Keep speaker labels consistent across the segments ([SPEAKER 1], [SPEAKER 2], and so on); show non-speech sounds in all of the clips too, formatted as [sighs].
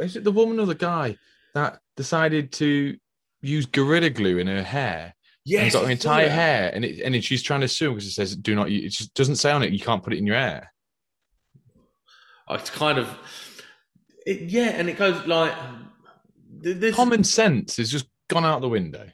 [SPEAKER 1] Is it the woman or the guy that decided to use gorilla glue in her hair?
[SPEAKER 2] Yes,
[SPEAKER 1] and got her entire hair, and it, and she's trying to sue because it says do not. It just doesn't say on it you can't put it in your hair.
[SPEAKER 2] It's kind of, it, yeah, and it goes like, th- there's
[SPEAKER 1] Common sense has just gone out the window.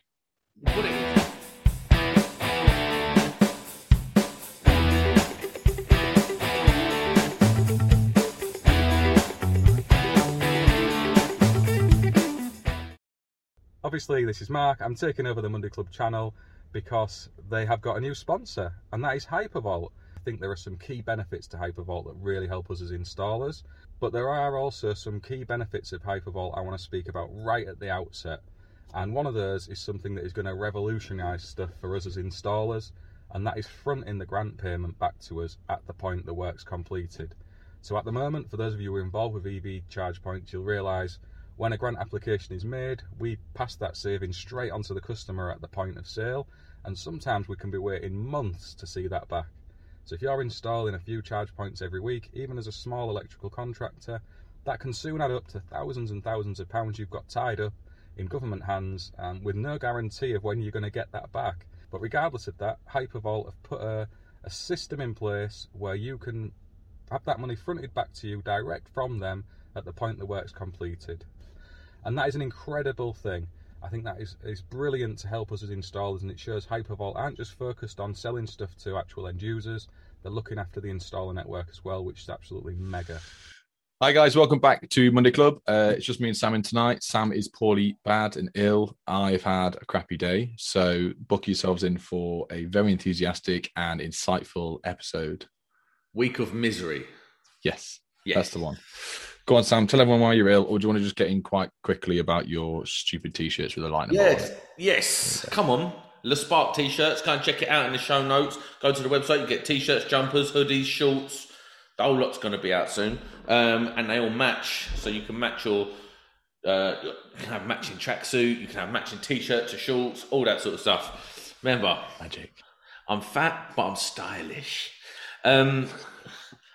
[SPEAKER 3] Obviously, this is Mark. I'm taking over the Monday Club channel because they have got a new sponsor, and that is Hypervolt. I think there are some key benefits to Hypervolt that really help us as installers, but there are also some key benefits of Hypervolt I want to speak about right at the outset. And one of those is something that is going to revolutionise stuff for us as installers, and that is fronting the grant payment back to us at the point the work's completed. So at the moment, for those of you who are involved with EV charge points, you'll realise when a grant application is made, we pass that saving straight onto the customer at the point of sale, and sometimes we can be waiting months to see that back. So if you're installing a few charge points every week, even as a small electrical contractor, that can soon add up to thousands and thousands of pounds you've got tied up in government hands um, with no guarantee of when you're going to get that back. But regardless of that, Hypervolt have put a, a system in place where you can have that money fronted back to you direct from them at the point the work's completed. And that is an incredible thing. I think that is, is brilliant to help us as installers, and it shows Hypervolt aren't just focused on selling stuff to actual end users, they're looking after the installer network as well, which is absolutely mega.
[SPEAKER 1] Hi guys, welcome back to Monday Club. Uh, it's just me and Sam in tonight. Sam is poorly, bad, and ill. I've had a crappy day, so book yourselves in for a very enthusiastic and insightful episode.
[SPEAKER 2] week of misery.
[SPEAKER 1] Yes,
[SPEAKER 2] Yes.
[SPEAKER 1] that's the one. Go on, Sam. Tell everyone why you're ill, or do you want to just get in quite quickly about your stupid t-shirts with the lightning
[SPEAKER 2] Yes, yes. Come on. Le Spark t-shirts. Go and check it out in the show notes. Go to the website. You get t-shirts, jumpers, hoodies, shorts. The whole lot's going to be out soon, um, and they all match. So you can match your. Uh, you can have matching tracksuit. You can have matching t-shirt to shorts. All that sort of stuff. Remember,
[SPEAKER 1] Magic.
[SPEAKER 2] I'm fat, but I'm stylish. Um,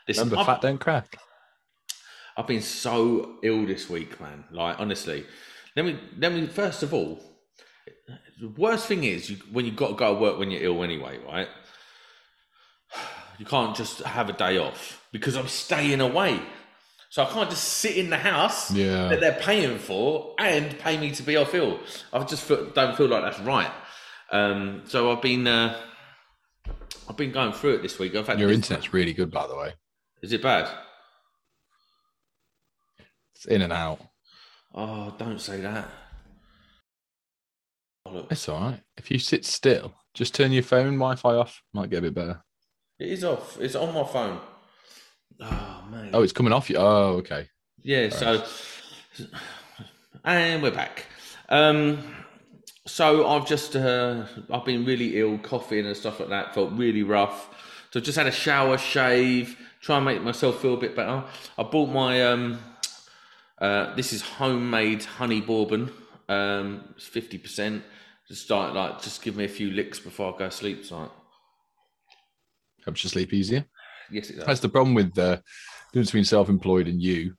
[SPEAKER 2] listen,
[SPEAKER 1] Remember,
[SPEAKER 2] I've-
[SPEAKER 1] fat don't crack.
[SPEAKER 2] I've been so ill this week, man. Like honestly, let me let me first of all, the worst thing is you, when you've got to go to work when you're ill anyway, right? [sighs] You can't just have a day off because I'm staying away, so I can't just sit in the house
[SPEAKER 1] Yeah.
[SPEAKER 2] that they're paying for and pay me to be off ill. I just feel, don't feel like that's right. Um, so I've been uh, I've been going through it this week. I've had
[SPEAKER 1] Your internet's really good, by the way.
[SPEAKER 2] Is it bad?
[SPEAKER 1] It's in and out.
[SPEAKER 2] Oh, don't say that. Oh.
[SPEAKER 1] It's all right. If you sit still, just turn your phone Wi-Fi off. Might get a bit better.
[SPEAKER 2] It is off. It's on my phone. Oh man.
[SPEAKER 1] Oh, it's coming off you. Oh, okay.
[SPEAKER 2] yeah. So, and we're back. Um, so I've just uh, I've been really ill, coughing and stuff like that. Felt really rough. So I've just had a shower, shave, try and make myself feel a bit better. I bought my um, uh, this is homemade honey bourbon. Um, it's fifty percent. Just start like just give me a few licks before I go to sleep. So
[SPEAKER 1] Helps you sleep easier.
[SPEAKER 2] yes, it does.
[SPEAKER 1] That's the problem with the difference between self-employed and you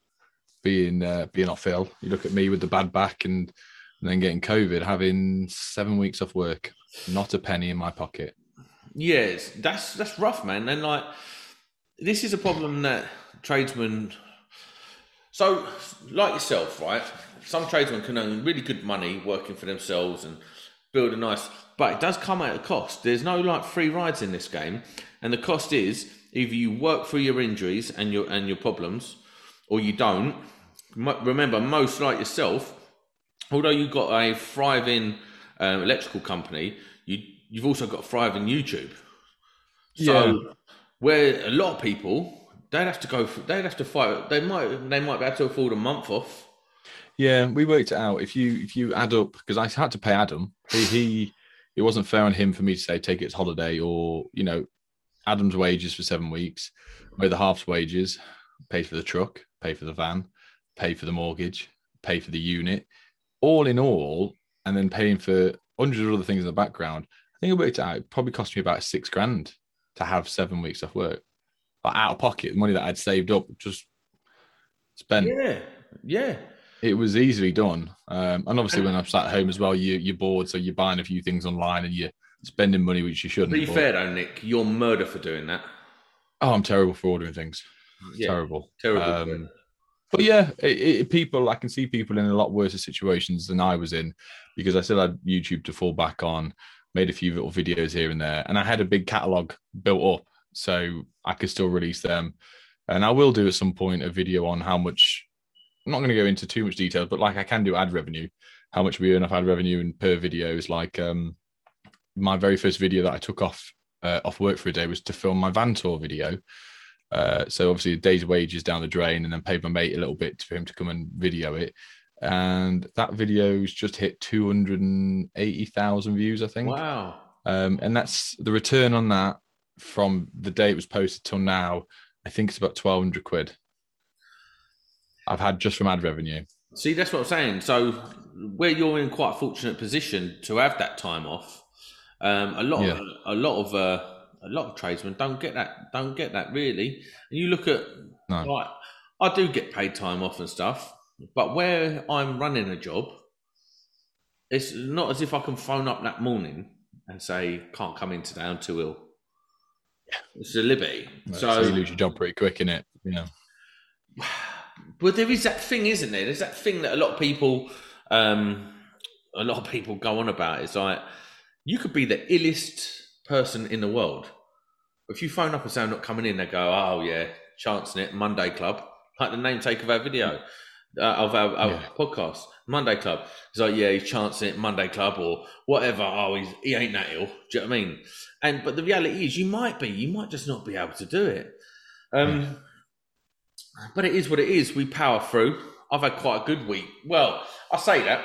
[SPEAKER 1] being uh, being off ill. You look at me with the bad back and, and then getting COVID, having seven weeks off work, not a penny in my pocket.
[SPEAKER 2] Yes, that's that's rough, man. And like, this is a problem that tradesmen. So, like yourself, right? Some tradesmen can earn really good money working for themselves and build a nice, but it does come at a cost. There's no like free rides in this game, and the cost is either you work through your injuries and your and your problems, or you don't. Remember, most like yourself, although you've got a thriving um, electrical company, you you've also got thriving YouTube. So where a lot of people they'd have to go for, they'd have to fight they might they might be able to afford a month off.
[SPEAKER 1] Yeah, we worked it out. If you if you add up, because I had to pay Adam, he, he it wasn't fair on him for me to say take it as holiday or you know Adam's wages for seven weeks, where the half's wages, pay for the truck, pay for the van, pay for the mortgage, pay for the unit, all in all, and then paying for hundreds of other things in the background. I think I worked it out. It probably cost me about six grand to have seven weeks off work, like out of pocket, the money that I'd saved up, just spent.
[SPEAKER 2] Yeah, yeah.
[SPEAKER 1] it was easily done. Um, and obviously, when I'm sat at home as well, you you're bored, so you're buying a few things online and you're spending money which you shouldn't.
[SPEAKER 2] Be
[SPEAKER 1] but-
[SPEAKER 2] fair though, Nick, you're murder for doing that.
[SPEAKER 1] Oh, I'm terrible for ordering things.
[SPEAKER 2] Yeah,
[SPEAKER 1] Terrible.
[SPEAKER 2] terrible.
[SPEAKER 1] Um, but yeah, it, it, people, I can see people in a lot worse situations than I was in because I still had YouTube to fall back on, made a few little videos here and there, and I had a big catalog built up so I could still release them. And I will do at some point a video on how much, I'm not going to go into too much detail, but like I can do ad revenue, how much we earn off ad revenue and per videos. like um, my very first video that I took off uh, off work for a day was to film my van tour video. Uh, so obviously a day's wages down the drain and then paid my mate a little bit for him to come and video it. And that video's just hit 280,000 views, I think.
[SPEAKER 2] wow.
[SPEAKER 1] Um, and that's the return on that from the day it was posted till now. I think it's about 1200 quid. I've had just from ad revenue.
[SPEAKER 2] See, that's what I'm saying. So, where you're in quite a fortunate position to have that time off, um, a lot, of, a lot of, uh, a lot of tradesmen don't get that. Don't get that really. And you look at,
[SPEAKER 1] No.
[SPEAKER 2] like, I do get paid time off and stuff, but where I'm running a job, it's not as if I can phone up that morning and say can't come in today. I'm too ill. It's a liberty.
[SPEAKER 1] So, you lose your job pretty quick, in it. Yeah. [sighs]
[SPEAKER 2] But there is that thing, isn't there? There's that thing that a lot of people, um, a lot of people go on about. It's like you could be the illest person in the world. If you phone up and say I'm not coming in, they go, "Oh yeah, chancing it, Monday Club," like the namesake of our video, uh, of our, our
[SPEAKER 1] Yeah.
[SPEAKER 2] podcast, Monday Club. He's like, yeah, he's chancing it, Monday Club, or whatever. Oh, he's, he ain't that ill. Do you know what I mean? And but the reality is, you might be, you might just not be able to do it. Um, but it is what it is. We power through. I've had quite a good week. Well, I say that.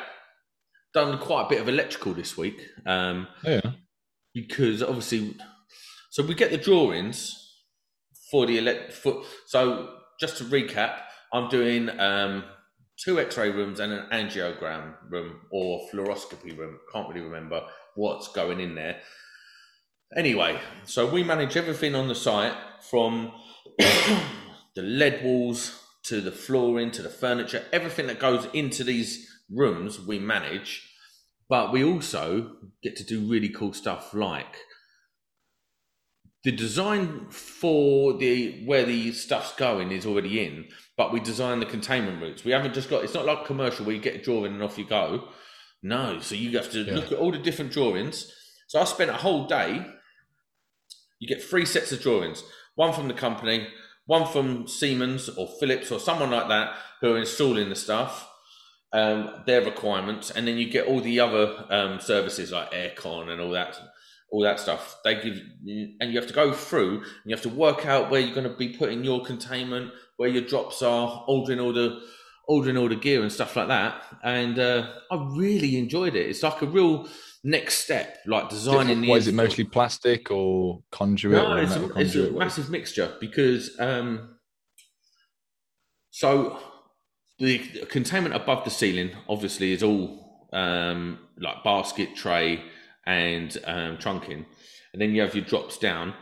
[SPEAKER 2] Done quite a bit of electrical this week. Um,
[SPEAKER 1] Yeah.
[SPEAKER 2] because obviously, so we get the drawings for the elect. For, so just to recap, I'm doing um, two X-ray rooms and an angiogram room or fluoroscopy room. Can't really remember what's going in there. Anyway, so we manage everything on the site from [coughs] the lead walls to the flooring to the furniture, everything that goes into these rooms we manage. But we also get to do really cool stuff like the design for the where the stuff's going is already in, but we design the containment routes. We haven't just got it's not like commercial where you get a drawing and off you go. No, so you have to
[SPEAKER 1] Yeah.
[SPEAKER 2] look at all the different drawings. So I spent a whole day. You get three sets of drawings, one from the company, one from Siemens or Philips or someone like that who are installing the stuff, um, their requirements, and then you get all the other um, services like aircon and all that, all that stuff. They give, and you have to go through, and you have to work out where you're going to be putting your containment, where your drops are, ordering all the, ordering all the gear and stuff like that. And uh, I really enjoyed it. It's like a real next step, like designing. the
[SPEAKER 1] What is it mostly plastic or conduit?
[SPEAKER 2] no,
[SPEAKER 1] or
[SPEAKER 2] it's a, it's a
[SPEAKER 1] conduit?
[SPEAKER 2] Massive mixture because um, so the containment above the ceiling obviously is all um, like basket tray and um, trunking, and then you have your drops down.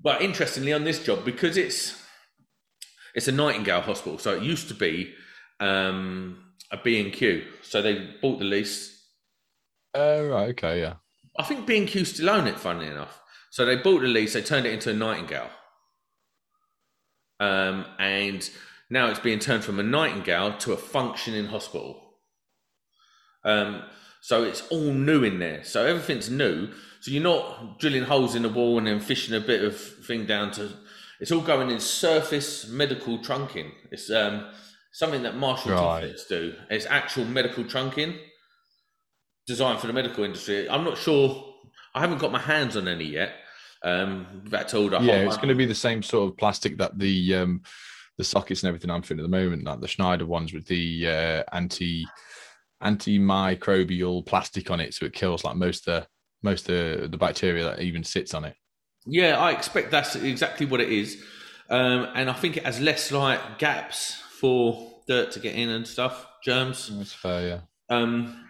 [SPEAKER 2] But interestingly, on this job, because it's it's a Nightingale hospital, so it used to be um, a B and Q. So they bought the lease
[SPEAKER 1] Oh, right. Okay. Yeah.
[SPEAKER 2] I think B and Q still own it. Funnily enough, so they bought the lease, they turned it into a Nightingale, um, and now it's being turned from a Nightingale to a functioning hospital. Um, so it's all new in there. So everything's new. So you're not drilling holes in the wall and then fishing a bit of thing down to. It's all going in surface medical trunking. It's um, something that Marshall
[SPEAKER 1] Right.
[SPEAKER 2] Do. It's actual medical trunking designed for the medical industry. I'm not sure. I haven't got my hands on any yet. Um, that told I
[SPEAKER 1] yeah, it's going to be the same sort of plastic that the um, the sockets and everything I'm fitting at the moment, like the Schneider ones with the uh, anti antimicrobial plastic on it, so it kills like most of the most of the, the bacteria that even sits on it.
[SPEAKER 2] Yeah, I expect that's exactly what it is, um, and I think it has less like gaps for dirt to get in and stuff, germs.
[SPEAKER 1] That's fair, yeah.
[SPEAKER 2] Um,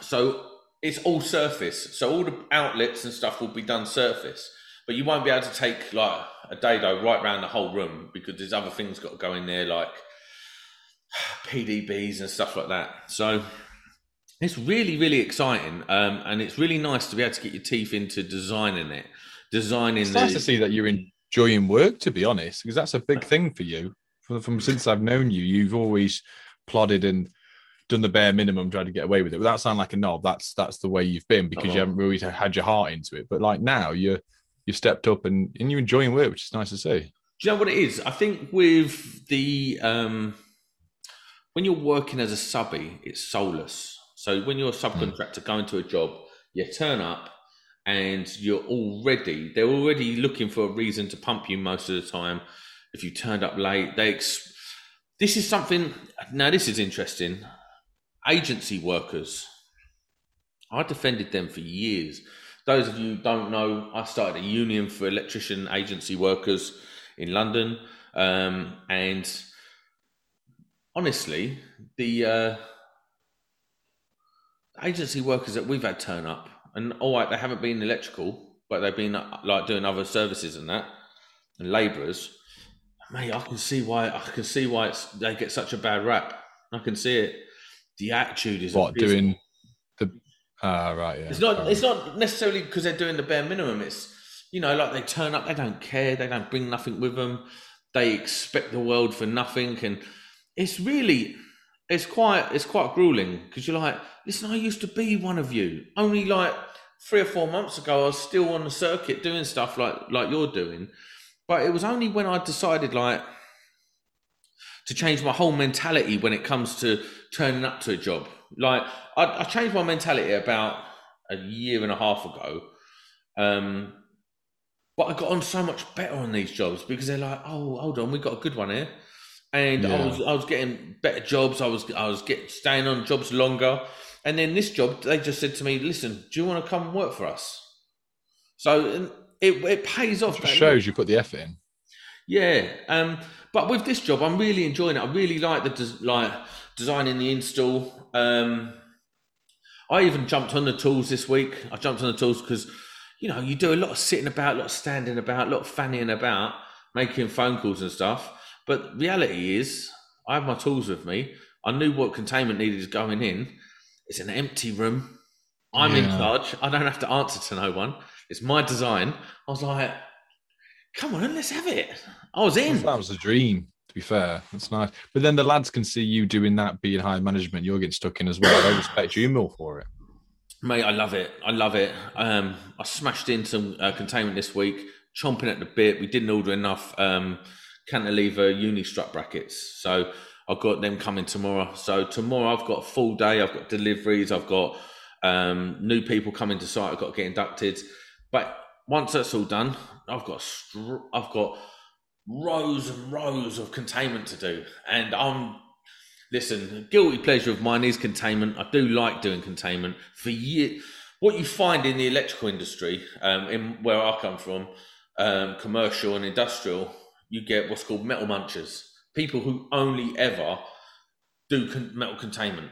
[SPEAKER 2] so it's all surface. So all the outlets and stuff will be done surface, but you won't be able to take like a dado right round the whole room because there's other things got to go in there, like PDBs and stuff like that. So it's really, really exciting, um, and it's really nice to be able to get your teeth into designing it, designing.
[SPEAKER 1] It's
[SPEAKER 2] the,
[SPEAKER 1] nice to see that you're enjoying work, to be honest, because that's a big thing for you. From, from since I've known you, you've always plodded and done the bare minimum, tried to get away with it. Without sounding like a knob, that's that's the way you've been because you
[SPEAKER 2] Uh-huh.
[SPEAKER 1] haven't really had your heart into it. But like now, you're you've stepped up and, and you're enjoying work, which is nice to see.
[SPEAKER 2] Do you know what it is? I think with the um, when you're working as a subby, it's soulless. So when you're a subcontractor going to a job, you turn up and you're already they're already looking for a reason to pump you most of the time. If you turned up late, they ex- this is something. Now this is interesting. Agency workers, I defended them for years. Those of you who don't know, I started a union for electrician agency workers in London, um, and honestly, the uh, agency workers that we've had turn up, and all right, they haven't been electrical, but they've been uh, like doing other services and that, and labourers. Mate, I can see why. I can see why it's, they get such a bad rap. I can see it. The attitude is
[SPEAKER 1] What
[SPEAKER 2] abysmal.
[SPEAKER 1] doing the ah right yeah.
[SPEAKER 2] It's not. It's not necessarily because they're doing the bare minimum. It's you know, like they turn up, they don't care, they don't bring nothing with them, they expect the world for nothing, and it's really, it's quite, it's quite grueling because you're like, listen, I used to be one of you. Only like three or four months ago, I was still on the circuit doing stuff like like you're doing, but it was only when I decided like to change my whole mentality when it comes to turning up to a job. Like I, I changed my mentality about a year and a half ago. Um, but I got on so much better on these jobs because they're like, oh, hold on, we got a good one here, and I was I was getting better jobs. I was I was getting staying on jobs longer, and then this job they just said to me, listen, do you want to come work for us? So and it it pays off. That
[SPEAKER 1] shows you put the effort in.
[SPEAKER 2] yeah, um, but with this job, I'm really enjoying it. I really like the des- like designing the install. Um, I even jumped on the tools this week. I jumped on the tools because you know you do a lot of sitting about, a lot of standing about, a lot of fanning about, making phone calls and stuff. But reality is, I have my tools with me. I knew what containment needed is going in. It's an empty room. I'm in charge. I don't have to answer to no one. It's my design. I was like, come on, let's have it. I was in.
[SPEAKER 1] That was a dream. To be fair, that's nice. But then the lads can see you doing that, being high management. You're getting stuck in as well. They respect you more for it.
[SPEAKER 2] Mate, I love it. I love it. Um, I smashed in some uh, containment this week, chomping at the bit. We didn't order enough um, cantilever Unistrut brackets, so I've got them coming tomorrow. So tomorrow I've got a full day. I've got deliveries. I've got um, new people coming to site. I've got to get inducted. But once that's all done, I've got str- I've got rows and rows of containment to do, and I'm Listen, guilty pleasure of mine is containment. I do like doing containment. For years, what you find in the electrical industry, um, in where I come from, um, commercial and industrial, you get what's called metal munchers. People who only ever do con- metal containment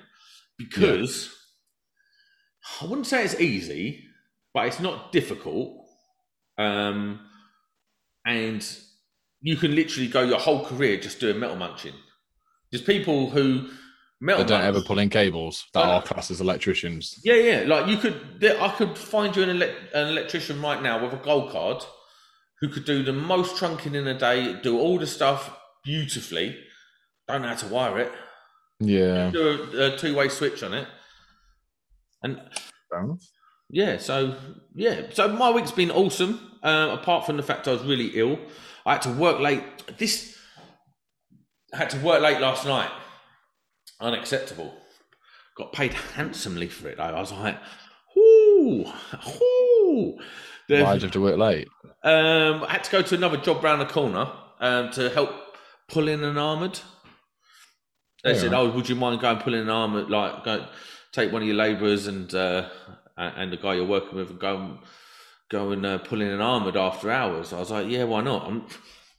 [SPEAKER 2] because I wouldn't say it's easy, but it's not difficult. Um, and you can literally go your whole career just doing metal munching. There's people who metal
[SPEAKER 1] They don't
[SPEAKER 2] munch-
[SPEAKER 1] ever pull in cables that are classed as electricians.
[SPEAKER 2] yeah, yeah. Like you could, I could find you an, elec an electrician right now with a gold card who could do the most trunking in a day, do all the stuff beautifully. Don't know how to wire it.
[SPEAKER 1] Yeah.
[SPEAKER 2] Do a, a two-way switch on it, and yeah. So yeah. So my week's been awesome. Uh, apart from the fact I was really ill, I had to work late. This I had to work late last night. Unacceptable. Got paid handsomely for it though. I was like, whoo, whoo. The-
[SPEAKER 1] Why'd you have to work late?
[SPEAKER 2] um, I had to go to another job round the corner um, to help pull in an armoured. They
[SPEAKER 1] Yeah.
[SPEAKER 2] said, "Oh, would you mind going pull in an armoured? Like, go take one of your labourers and uh, and the guy you're working with and go and go and uh, pull in an armoured after hours." I was like, "Yeah, why not?" I'm,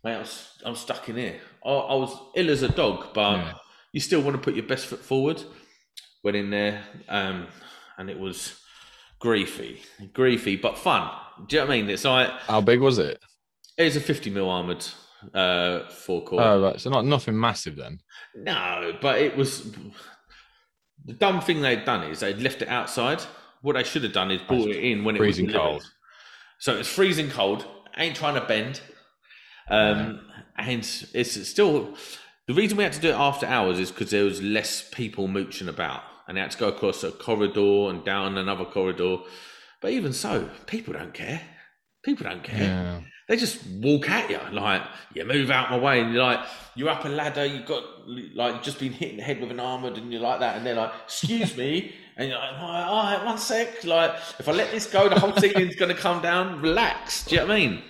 [SPEAKER 2] mate, I was, I'm stuck in here. I, I was ill as a dog, but
[SPEAKER 1] Yeah.
[SPEAKER 2] you still want to put your best foot forward. Went in there, um, and it was griefy, griefy, but fun. Do you know what I mean? It's like
[SPEAKER 1] How big was it?
[SPEAKER 2] it's a 50 mil armored, uh, forecourt.
[SPEAKER 1] Oh, right. So not nothing massive then.
[SPEAKER 2] No, but it was the dumb thing they'd done is they'd left it outside. What they should have done is brought it in when it was freezing
[SPEAKER 1] cold.
[SPEAKER 2] So it's freezing cold. Ain't trying to bend, um, and it's still the reason we had to do it after hours is because there was less people mooching about, and they had to go across a corridor and down another corridor. But even so, people don't care. People don't care
[SPEAKER 1] Yeah.
[SPEAKER 2] they just walk at you like you move out my way and you're like you're up a ladder you've got like just been hit in the head with an armored and you're like that and they're like excuse me and you're like all right, one sec like if I let this go the whole ceiling's going to come down relax do you know what I mean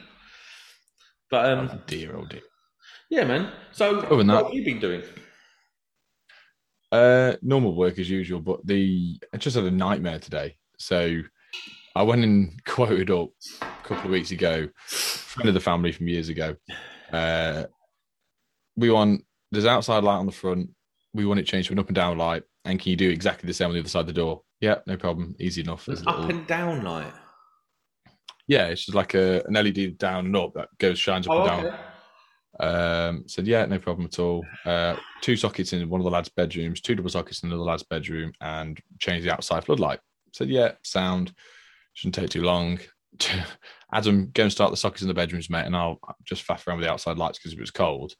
[SPEAKER 2] but um
[SPEAKER 1] Oh dear, oh dear.
[SPEAKER 2] yeah man so
[SPEAKER 1] Other than
[SPEAKER 2] what
[SPEAKER 1] that-
[SPEAKER 2] have you been doing
[SPEAKER 1] Uh, normal work as usual, but the I just had a nightmare today. So I went and [laughs] quoted up a couple of weeks ago, friend of the family from years ago. Uh, we want there's outside light on the front. We want it changed to an up and down light, and can you do exactly the same on the other side of the door? Yeah, no problem, easy enough. There's
[SPEAKER 2] up
[SPEAKER 1] little-
[SPEAKER 2] and down light
[SPEAKER 1] yeah, it's just like a an LED down and up that goes shines up
[SPEAKER 2] oh,
[SPEAKER 1] and down.
[SPEAKER 2] okay.
[SPEAKER 1] Um, said, yeah, no problem at all. Uh, two sockets in one of the lads' bedrooms, two double sockets in another lad's bedroom, and change the outside floodlight. Said, yeah, sound. Shouldn't take too long. [laughs] Adam, go and start the sockets in the bedrooms, mate, and I'll just faff around with the outside lights because it was cold.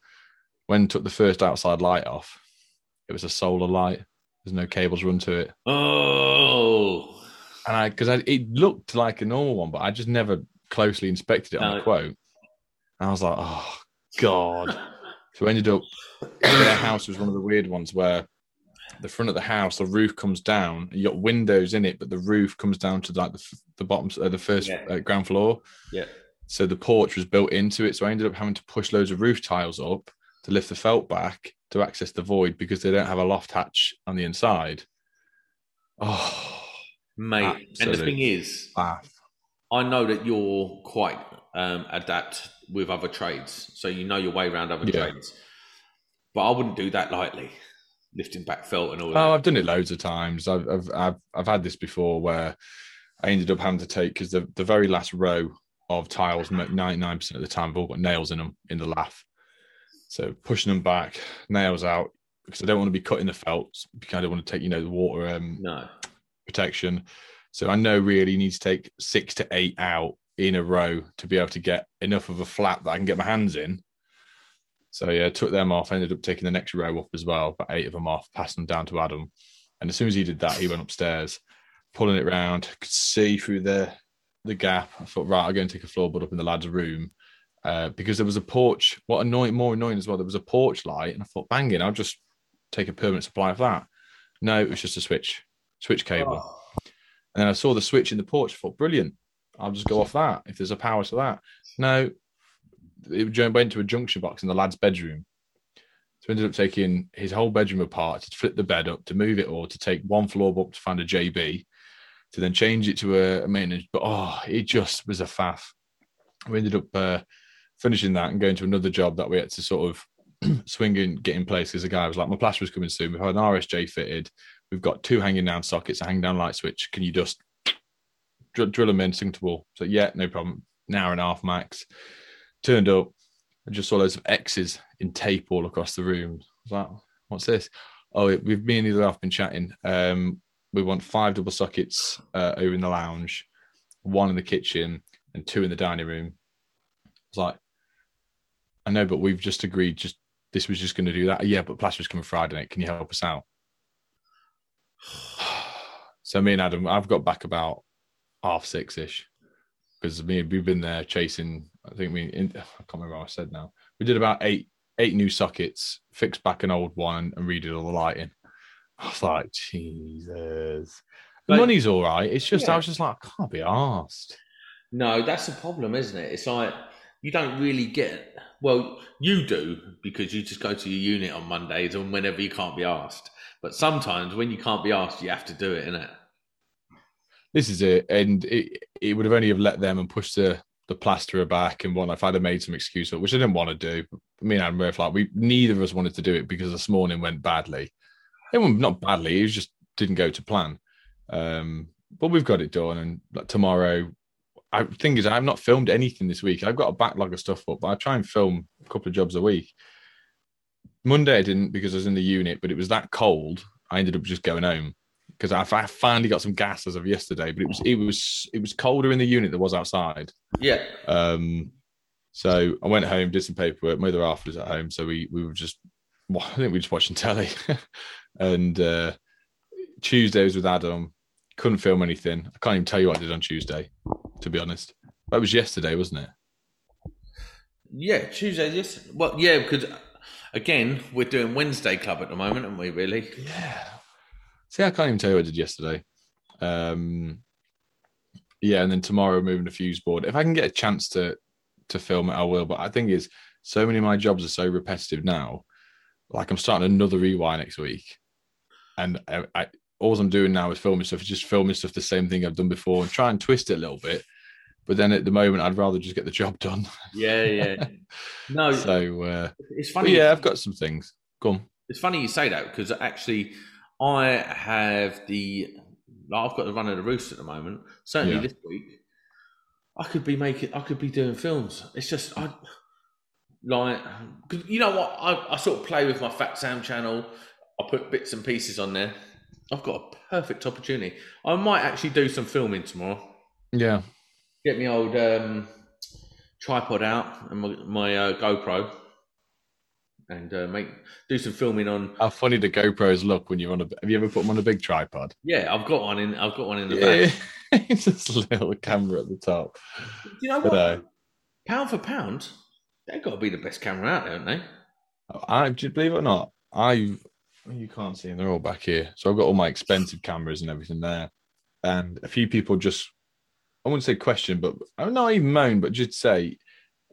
[SPEAKER 1] When took the first outside light off, it was a solar light. There's no cables run to it,
[SPEAKER 2] oh
[SPEAKER 1] and I because it looked like a normal one, but I just never closely inspected it on
[SPEAKER 2] No.
[SPEAKER 1] the quote. And I was like, oh god. [laughs] So we ended up their house was one of the weird ones where the front of the house, the roof comes down. You got windows in it, but the roof comes down to like the, the bottom, uh, the first
[SPEAKER 2] Yeah.
[SPEAKER 1] uh, ground floor.
[SPEAKER 2] yeah
[SPEAKER 1] So the porch was built into it. So I ended up having to push loads of roof tiles up to lift the felt back to access the void because they don't have a loft hatch on the inside. Oh,
[SPEAKER 2] mate and the thing is
[SPEAKER 1] bath.
[SPEAKER 2] I know that you're quite um, adept with other trades, so you know your way around other
[SPEAKER 1] Yeah.
[SPEAKER 2] trades. But I wouldn't do that lightly, lifting back felt and all
[SPEAKER 1] Oh,
[SPEAKER 2] that.
[SPEAKER 1] I've done it loads of times. I've I've I've, I've had this before where I ended up having to take because the, the very last row of tiles, ninety nine percent of the time, have all got nails in them in the lath. So pushing them back, nails out because I don't want to be cutting the felts because I don't want to take you know the water um,
[SPEAKER 2] No,
[SPEAKER 1] protection. So I know really need to take six to eight out in a row to be able to get enough of a flap that I can get my hands in. So yeah, took them off. Ended up taking the next row up as well, but eight of them off, Passed them down to Adam. And as soon as he did that, he went upstairs, pulling it round. Could see through the the gap. I thought, right, I'll go and take a floorboard up in the lad's room. Uh, because there was a porch. What annoying, more annoying as well, there was a porch light, and I thought, banging, I'll just take a permanent supply of that. No, it was just a switch, switch cable.
[SPEAKER 2] Oh,
[SPEAKER 1] And then I saw the switch in the porch. I thought, brilliant. I'll just go off that if there's a power to that. No, it went to a junction box in the lad's bedroom. So ended up taking his whole bedroom apart to flip the bed up, to move it all, to take one floor up to find a JB, to then change it to a, a maintenance. But oh, it just was a faff. We ended up uh, finishing that and going to another job that we had to sort of [clears throat] swing and get in place because the guy was like, My plaster's coming soon. We've had an RSJ fitted. We've got two hanging down sockets, a hanging down light switch. Can you just [clears throat] drill, drill them in, sink to wall? So, yeah, no problem. An hour and a half max. Turned up, I just saw loads of X's in tape all across the room. Like, what's this? Oh, it, we've me and the other been chatting. Um, we want five double sockets uh, over in the lounge, one in the kitchen, and two in the dining room. I was like, I know, but we've just agreed. Just this was just going to do that. Yeah, but plaster's coming Friday night. Can you help us out? [sighs] so me and Adam, I've got back about half six ish because me we've been there chasing. I think we in, [sighs] I can't remember what I said now. We did about eight eight new sockets, fixed back an old one, and redid all the lighting. I was like, Jesus.
[SPEAKER 2] Like-
[SPEAKER 1] money's all right. It's just I was just like, I can't be asked.
[SPEAKER 2] no, that's the problem, isn't it? It's like you don't really get. Well, you do because you just go to your unit on Mondays and whenever you can't be asked. But sometimes when you can't be asked, you have to do it, innit?
[SPEAKER 1] This is it, and it, it would have only have let them and pushed the the plasterer back and whatnot if I'd have made some excuse, which I didn't want to do. Me and Adam were like, we neither of us wanted to do it because this morning went badly. It went not badly, it just didn't go to plan. Um, but we've got it done, and like, tomorrow I thing is, I've not filmed anything this week. I've got a backlog of stuff up, but I try and film a couple of jobs a week. Monday I didn't because I was in the unit, but it was that cold. I ended up just going home because I, I finally got some gas as of yesterday. But it was it was it was colder in the unit than was outside.
[SPEAKER 2] Yeah.
[SPEAKER 1] Um, so I went home, did some paperwork. My other half was at home, so we we were just well, I think we were just watching telly. [laughs] and uh, Tuesday was with Adam. Couldn't film anything. I can't even tell you what I did on Tuesday, to be honest. That was yesterday, wasn't it?
[SPEAKER 2] Yeah, Tuesday. Yes. Well, yeah, because again, we're doing Wednesday club at the moment, aren't we? Really?
[SPEAKER 1] Yeah. See, I can't even tell you what I did yesterday. Um, yeah, and then tomorrow moving the fuse board. If I can get a chance to to film it, I will. But I think is so many of my jobs are so repetitive now. Like I'm starting another rewire next week, and I, I all I'm doing now is filming stuff. Just filming stuff the same thing I've done before and try and twist it a little bit. But then at the moment, I'd rather just get the job done.
[SPEAKER 2] Yeah, yeah. [laughs] No,
[SPEAKER 1] so uh,
[SPEAKER 2] it's funny.
[SPEAKER 1] yeah, I've got some things. On.
[SPEAKER 2] It's funny you say that because actually, I have the. like, I've got the run of the roost at the moment. Certainly
[SPEAKER 1] Yeah.
[SPEAKER 2] this week, I could be making. I could be doing films. It's just I like you know what I, I sort of play with my Fat Sam channel. I put bits and pieces on there. I've got a perfect opportunity. I might actually do some filming tomorrow.
[SPEAKER 1] Yeah.
[SPEAKER 2] Get my old um, tripod out and my, my uh, GoPro, and uh, make do some filming on
[SPEAKER 1] How funny the GoPros look when you're on a. Have you ever put them on a big tripod?
[SPEAKER 2] Yeah, I've got one in. I've got one in the back. [laughs]
[SPEAKER 1] It's just a little camera at the top.
[SPEAKER 2] Do you know
[SPEAKER 1] But
[SPEAKER 2] what?
[SPEAKER 1] uh,
[SPEAKER 2] Pound for pound, they've got to be the best camera out there, haven't they?
[SPEAKER 1] I do you believe it or not, I you can't see them, they're all back here. So I've got all my expensive cameras and everything there. And a few people just I wouldn't say question, but I'm not even moan, but just say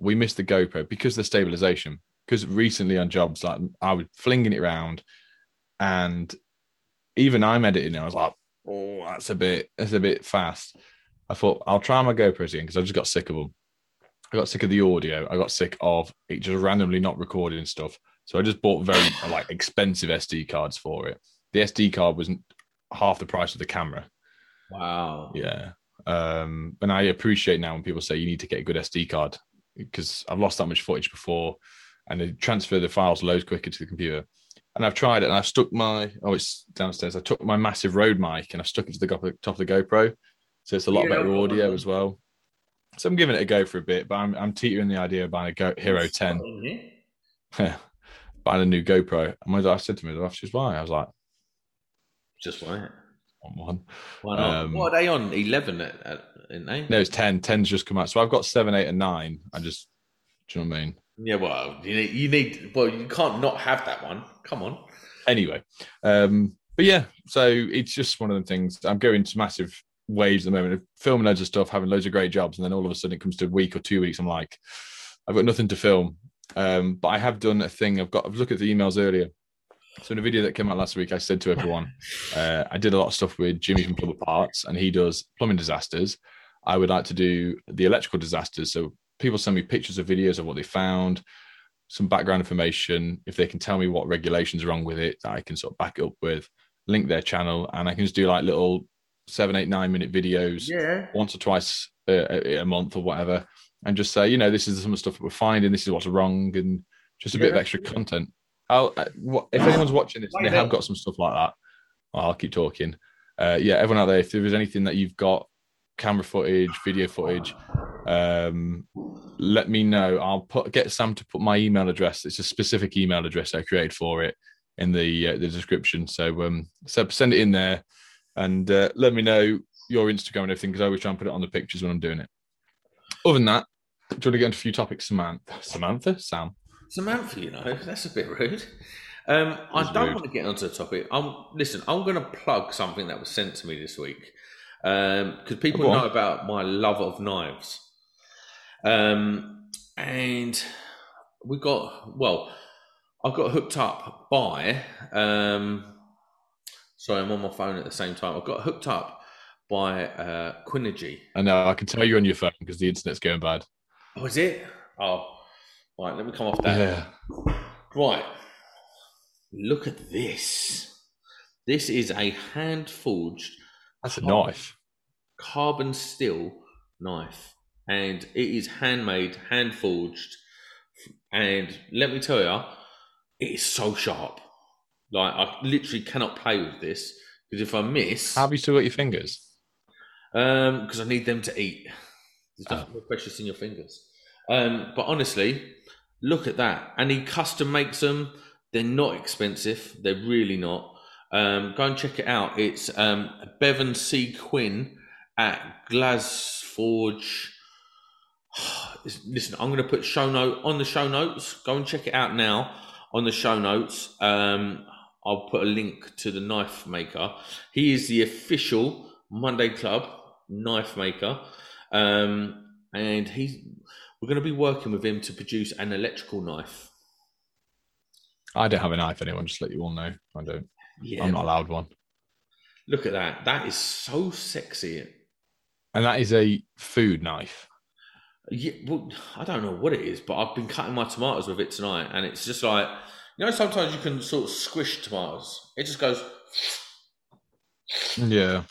[SPEAKER 1] we missed the GoPro because of the stabilization. Because recently on jobs, like I was flinging it around and even I'm editing and I was like, oh, that's a bit that's a bit fast. I thought I'll try my GoPros again because I just got sick of them. I got sick of the audio. I got sick of it just randomly not recording stuff. So I just bought very [coughs] like expensive SD cards for it. The SD card wasn't half the price of the camera.
[SPEAKER 2] Wow.
[SPEAKER 1] Yeah. Um, and I appreciate now when people say you need to get a good SD card because I've lost that much footage before and they transfer the files loads quicker to the computer. And I've tried it and I've stuck my, oh, it's downstairs. I took my massive Rode mic and I've stuck it to the top of the GoPro. So it's a lot better audio as well. So I'm giving it a go for a bit, but I'm, I'm teetering the idea of buying a Go- Hero 10,
[SPEAKER 2] In here. [laughs]
[SPEAKER 1] buying a new GoPro. And my wife said to me, the wife, she's why? I was like,
[SPEAKER 2] Just why?
[SPEAKER 1] I one.
[SPEAKER 2] Why not?
[SPEAKER 1] Um,
[SPEAKER 2] what are they on? Eleven, at, at?
[SPEAKER 1] No, it's 10. 10's just come out. So I've got seven, eight, and nine. I just, do you know what I mean?
[SPEAKER 2] Yeah. Well, you need, you need. Well, you can't not have that one. Come on.
[SPEAKER 1] Anyway, um, but yeah, so it's just one of the things. I'm going to massive waves at the moment, of filming loads of stuff, having loads of great jobs, and then all of a sudden it comes to a week or two weeks. I'm like, I've got nothing to film. Um, but I have done a thing. I've got. I've looked at the emails earlier. So in a video that came out last week, I said to everyone, [laughs] uh, I did a lot of stuff with Jimmy from Plumber Parts, and he does plumbing disasters. I would like to do the electrical disasters. So people send me pictures of videos of what they found, some background information. If they can tell me what regulations are wrong with it, that I can sort of back it up with, link their channel, and I can just do like little seven, eight, nine minute videos
[SPEAKER 2] Yeah.
[SPEAKER 1] once or twice a, a month or whatever, and just say, you know, this is some of the stuff that we're finding, this is what's wrong, and just a bit of
[SPEAKER 2] Yeah.
[SPEAKER 1] extra content. I'll, uh, what, if anyone's watching this and they have got some stuff like that, I'll keep talking. Uh, yeah, everyone out there, if there is anything that you've got, camera footage, video footage, um, let me know. I'll put get Sam to put my email address. It's a specific email address I created for it in the uh, the description. So um, so send it in there and uh, let me know your Instagram and everything because I always try and put it on the pictures when I'm doing it. Other than that, do you want to get into a few topics, Samantha? Samantha, Sam.
[SPEAKER 2] Samantha, you know, that's a bit rude. Um, I don't
[SPEAKER 1] rude.
[SPEAKER 2] want to get onto the topic. I'm listen. I'm going to plug something that was sent to me this week because people know about my love of knives, um, and we got well. I got hooked up by. Um, sorry, I'm on my phone at the same time. I got hooked up by uh, Quinergy.
[SPEAKER 1] I know I can tell you're on your phone because the internet's going bad.
[SPEAKER 2] Oh, is it? Oh, right. Let me come off that.
[SPEAKER 1] Yeah.
[SPEAKER 2] Right. Look at this. This is a hand forged
[SPEAKER 1] That's a knife.
[SPEAKER 2] carbon steel knife, and it is handmade, hand forged, and let me tell you, it is so sharp. Like I literally cannot play with this because if I miss,
[SPEAKER 1] Have you still got your fingers?
[SPEAKER 2] um, because I need them to eat. There's
[SPEAKER 1] Oh.
[SPEAKER 2] nothing more precious in your fingers. Um, but honestly, look at that. And he custom makes them. They're not expensive. They're really not. Um, go and check it out. It's um, Bevan C. Quinn at Glasforge. [sighs] Listen, I'm going to put show note on the show notes. Go and check it out now on the show notes. Um, I'll put a link to the knife maker. He is the official Monday Club knife maker, um, and he's we're going to be working with him to produce an electrical knife.
[SPEAKER 1] I don't have a knife, anyone. Just let you all know. I don't.
[SPEAKER 2] Yeah,
[SPEAKER 1] I'm not allowed one.
[SPEAKER 2] look at that. That is so sexy.
[SPEAKER 1] And that is a food knife.
[SPEAKER 2] Yeah, well, I don't know what it is, but I've been cutting my tomatoes with it tonight, and it's just like you know. Sometimes you can sort of squish tomatoes. It just goes.
[SPEAKER 1] Yeah.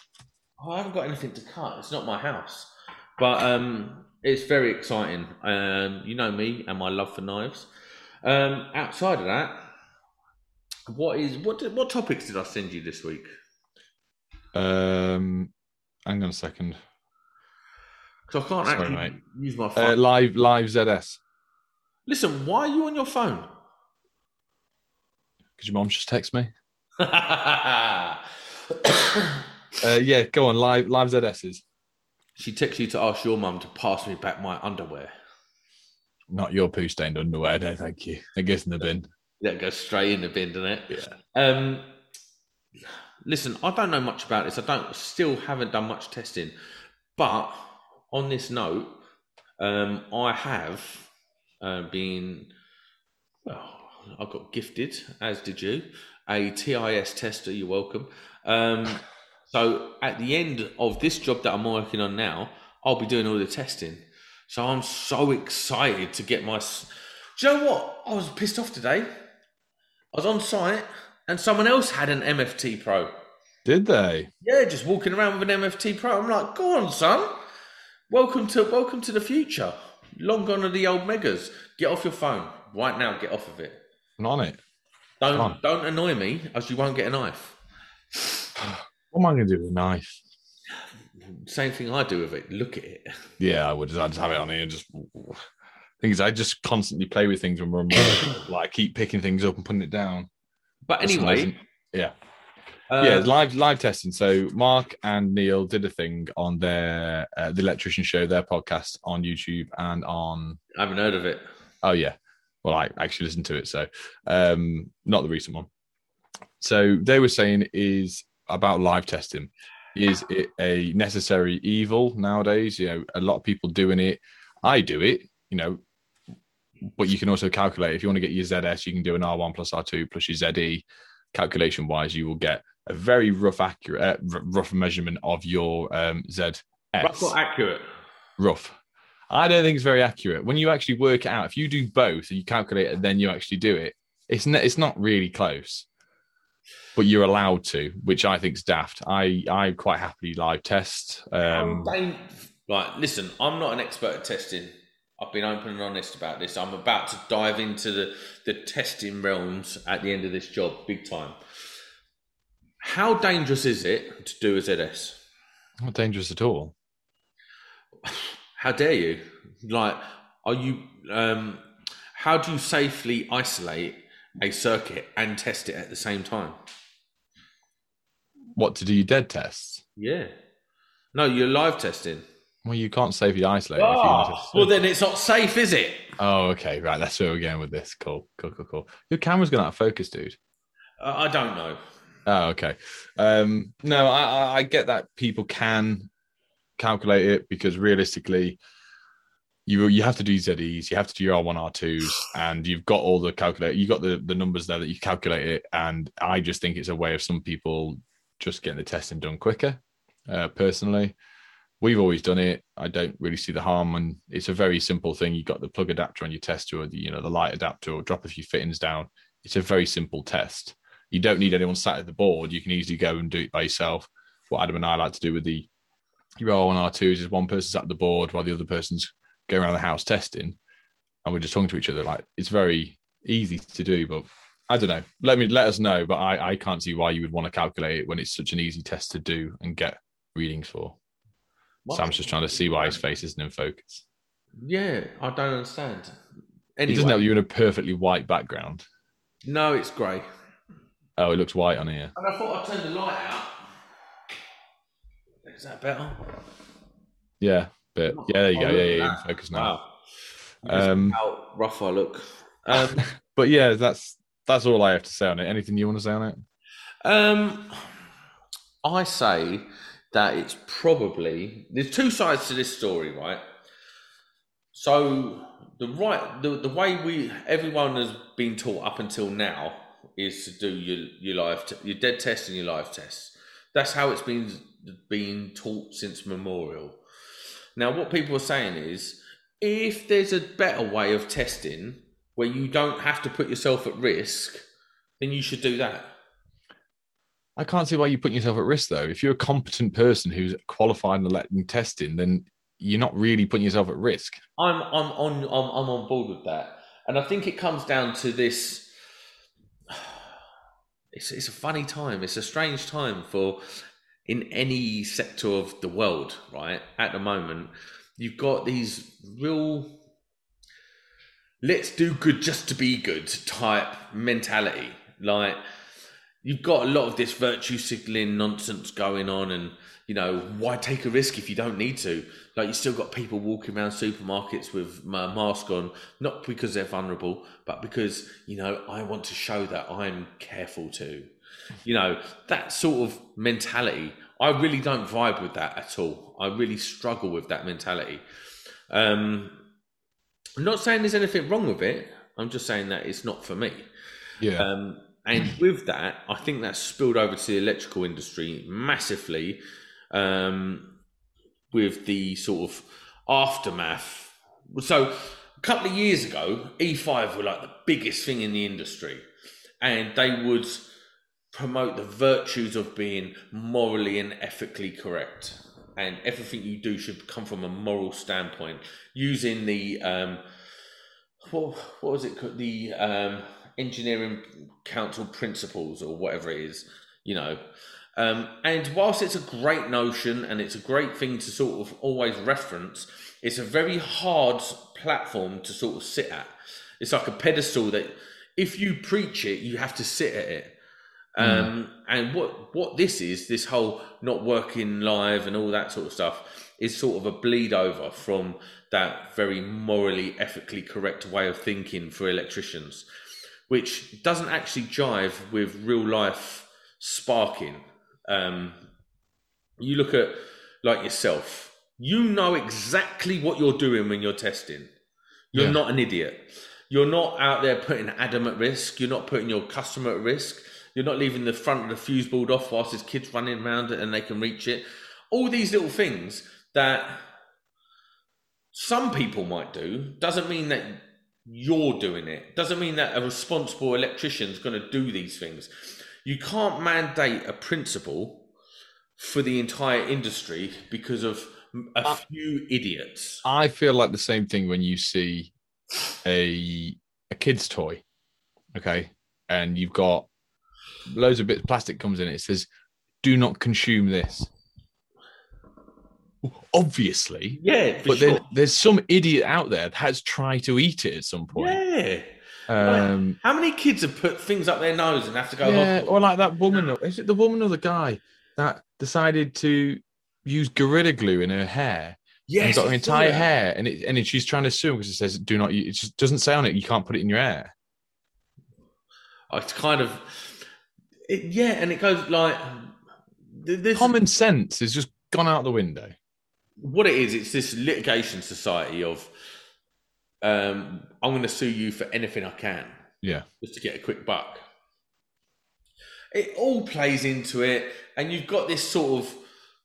[SPEAKER 2] Oh, I haven't got anything to cut. It's not my house, but um, it's very exciting. Um, you know me and my love for knives. Um, outside of that, what is what? Did, what topics did I send you this week?
[SPEAKER 1] Um, hang on a second.
[SPEAKER 2] Because I can't
[SPEAKER 1] Sorry,
[SPEAKER 2] actually
[SPEAKER 1] mate.
[SPEAKER 2] use my
[SPEAKER 1] Uh,
[SPEAKER 2] phone.
[SPEAKER 1] live, live ZS.
[SPEAKER 2] Listen, why are you on your phone?
[SPEAKER 1] Because your mom just text me. [laughs] Uh, yeah, go on. Live, live ZSs.
[SPEAKER 2] She texts you to ask your mum to pass me back my underwear.
[SPEAKER 1] Not your poo stained underwear. No, thank you. It goes in the bin.
[SPEAKER 2] That goes straight in the bin, doesn't it?
[SPEAKER 1] Yeah.
[SPEAKER 2] Um, listen, I don't know much about this. I don't still haven't done much testing, but on this note, um, I have uh, been. Well, I got gifted, as did you, a TIS tester. You're welcome. Um, so at the end of this job that I'm working on now, I'll be doing all the testing. So I'm so excited to get my. Do you know what? I was pissed off today. I was on site and someone else had an MFT Pro.
[SPEAKER 1] Did they?
[SPEAKER 2] Yeah, just walking around with an MFT Pro. I'm like, go on, son. Welcome to welcome to the future. Long gone are the old Meggers. Get off your phone right now. Get off of it.
[SPEAKER 1] I'm on it.
[SPEAKER 2] Don't don't annoy me, as you won't get a knife. [sighs]
[SPEAKER 1] What am I going to do with a knife?
[SPEAKER 2] Same thing I do with it. Look at it.
[SPEAKER 1] Yeah, I would. I'd just have it on here. and Just things. I just constantly play with things when we're on work. [coughs] like, I keep picking things up and putting it down.
[SPEAKER 2] But anyway,
[SPEAKER 1] yeah,
[SPEAKER 2] uh,
[SPEAKER 1] yeah, live live testing. So Mark and Neil did a thing on their uh, the Electrician Show, their podcast on YouTube and on.
[SPEAKER 2] I haven't heard of it.
[SPEAKER 1] Oh yeah, well I actually listened to it. So um, not the recent one. So they were saying is about live testing. Is it a necessary evil nowadays? You know, a lot of people doing it. I do it. You know, but you can also calculate if you want to get your ZS, you can do an R1 plus R2 plus your ZE. Calculation wise, you will get a very rough, accurate, uh, r- rough measurement of your um, ZS.
[SPEAKER 2] That's not accurate.
[SPEAKER 1] rough. I don't think it's very accurate. When you actually work it out, if you do both and you calculate it, and then you actually do it, it's n- it's not really close. But you're allowed to, which I think is daft. I I quite happily live test. Um,
[SPEAKER 2] Right, listen, I'm not an expert at testing. I've been open and honest about this. I'm about to dive into the, the testing realms at the end of this job, big time. How dangerous is it to do a ZS?
[SPEAKER 1] not dangerous at all.
[SPEAKER 2] How dare you? Like, are you? Um, how do you safely isolate a circuit and test it at the same time?
[SPEAKER 1] What to do your dead tests?
[SPEAKER 2] Yeah. No, you're live testing.
[SPEAKER 1] Well, you can't safely isolate.
[SPEAKER 2] Oh, well, then it's not safe, is it?
[SPEAKER 1] oh, okay, right. That's where we're going with this. Cool, cool, cool, cool. Your camera's gonna out of focus, dude.
[SPEAKER 2] Uh, I don't know.
[SPEAKER 1] Oh, okay. Um, no, I, I, get that people can calculate it because realistically, you you have to do ZEs, you have to do your R1, R2s, and you've got all the calculate, you got the, the numbers there that you calculate it. And I just think it's a way of some people just getting the testing done quicker. Uh, personally, we've always done it. I don't really see the harm, and it's a very simple thing. You've got the plug adapter on your tester, or the you know the light adapter, or drop a few fittings down. It's a very simple test you don't need anyone sat at the board. You can easily go and do it by yourself. What Adam and I like to do with the you roll on R2s is one person's at the board while the other person's going around the house testing. And we're just talking to each other. Like it's very easy to do, but I don't know. Let me let us know. But I, I can't see why you would want to calculate it when it's such an easy test to do and get readings for.
[SPEAKER 2] What?
[SPEAKER 1] Sam's just trying to see why his face isn't in focus.
[SPEAKER 2] Yeah, I don't understand.
[SPEAKER 1] It
[SPEAKER 2] Anyway,
[SPEAKER 1] doesn't help you in a perfectly white background.
[SPEAKER 2] no, it's grey.
[SPEAKER 1] Oh, it looks white on here.
[SPEAKER 2] And I thought I'd turn the light out. Is that better?
[SPEAKER 1] Yeah, but yeah, there you go. Yeah, yeah, you're in focus now.
[SPEAKER 2] Wow.
[SPEAKER 1] Um,
[SPEAKER 2] How rough I look. Um, [laughs]
[SPEAKER 1] but yeah, that's that's all I have to say on it. Anything you want to say on it?
[SPEAKER 2] Um, I say that it's probably there's two sides to this story, right? So the right the, the way we everyone has been taught up until now is to do your your live t- your dead test and your live tests. That's how it's been been taught since memorial. Now, what people are saying is, if there's a better way of testing where you don't have to put yourself at risk, then you should do that.
[SPEAKER 1] I can't see why you're putting yourself at risk though. If you're a competent person who's qualified and letting testing, then you're not really putting yourself at risk.
[SPEAKER 2] I'm I'm on I'm, I'm on board with that, and I think it comes down to this. It's it's a funny time. It's a strange time for in any sector of the world, right? At the moment, you've got these real let's do good just to be good type mentality. Like you've got a lot of this virtue signaling nonsense going on, and you know why take a risk if you don't need to? Like you still got people walking around supermarkets with a mask on, not because they're vulnerable, but because you know I want to show that I'm careful too. You know that sort of mentality. I really don't vibe with that at all. I really struggle with that mentality. Um, I'm not saying there's anything wrong with it. I'm just saying that it's not for me.
[SPEAKER 1] Yeah.
[SPEAKER 2] Um, and with that, I think that's spilled over to the electrical industry massively um, with the sort of aftermath. So, a couple of years ago, E5 were like the biggest thing in the industry, and they would promote the virtues of being morally and ethically correct. And everything you do should come from a moral standpoint, using the um, what, what was it called? The um, engineering council principles or whatever it is, you know. Um, and whilst it's a great notion and it's a great thing to sort of always reference, it's a very hard platform to sort of sit at. It's like a pedestal that if you preach it, you have to sit at it. Um, And what what this is, this whole not working live and all that sort of stuff, is sort of a bleed over from that very morally, ethically correct way of thinking for electricians, which doesn't actually jive with real life sparking. Um, you look at like yourself, you know exactly what you're doing when you're testing. You're
[SPEAKER 1] Yeah.
[SPEAKER 2] not an idiot. You're not out there putting Adam at risk. You're not putting your customer at risk. You're not leaving the front of the fuse board off whilst there's kids running around it and they can reach it. All these little things that some people might do doesn't mean that you're doing it. Doesn't mean that a responsible electrician's going to do these things. You can't mandate a principle for the entire industry because of a
[SPEAKER 1] Uh,
[SPEAKER 2] few idiots.
[SPEAKER 1] I feel like the same thing when you see a a kid's toy, okay, and you've got loads of bits of plastic comes in it. Says, "Do not consume this." Obviously,
[SPEAKER 2] Yeah,
[SPEAKER 1] but
[SPEAKER 2] sure.
[SPEAKER 1] then there's some idiot out there that has tried to eat it at some point.
[SPEAKER 2] yeah.
[SPEAKER 1] Um,
[SPEAKER 2] How many kids have put things up their nose and have to go
[SPEAKER 1] yeah, or like that woman. Is it the woman or the guy that decided to use gorilla glue in her hair?
[SPEAKER 2] Yes,
[SPEAKER 1] and got her entire hair, and it, and she's trying to sue because it says do not. It just doesn't say on it. You can't put it in your hair.
[SPEAKER 2] It's kind of, it, yeah, and it goes like, th- this,
[SPEAKER 1] Common sense has just gone out the window.
[SPEAKER 2] what it is, it's this litigation society of, um, I'm going to sue you for anything I can
[SPEAKER 1] Yeah,
[SPEAKER 2] just to get a quick buck. It all plays into it, and you've got this sort of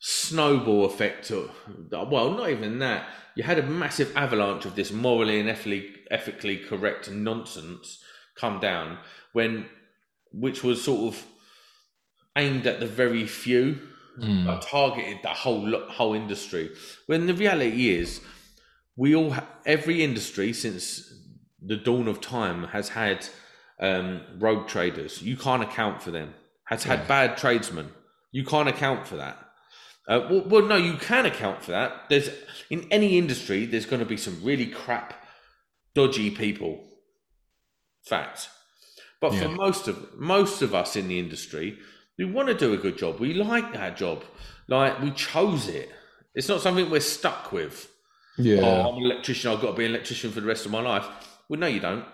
[SPEAKER 2] snowball effect. Of, well, not even that. You had a massive avalanche of this morally and ethically, ethically correct nonsense come down when, which was sort of aimed at the very few.
[SPEAKER 1] Mm.
[SPEAKER 2] targeted the whole whole industry. When the reality is, we all ha- every industry since the dawn of time has had um, rogue traders. You can't account for them. Has had bad tradesmen. You can't account for that. Uh, well, well, no, you can account for that. There's in any industry, there's going to be some really crap, dodgy people. Fact. But for most of most of us in the industry, we want to do a good job. We like our job. Like we chose it. It's not something we're stuck with.
[SPEAKER 1] Yeah.
[SPEAKER 2] Oh, I'm an electrician. I've got to be an electrician for the rest of my life. Well, no, you don't.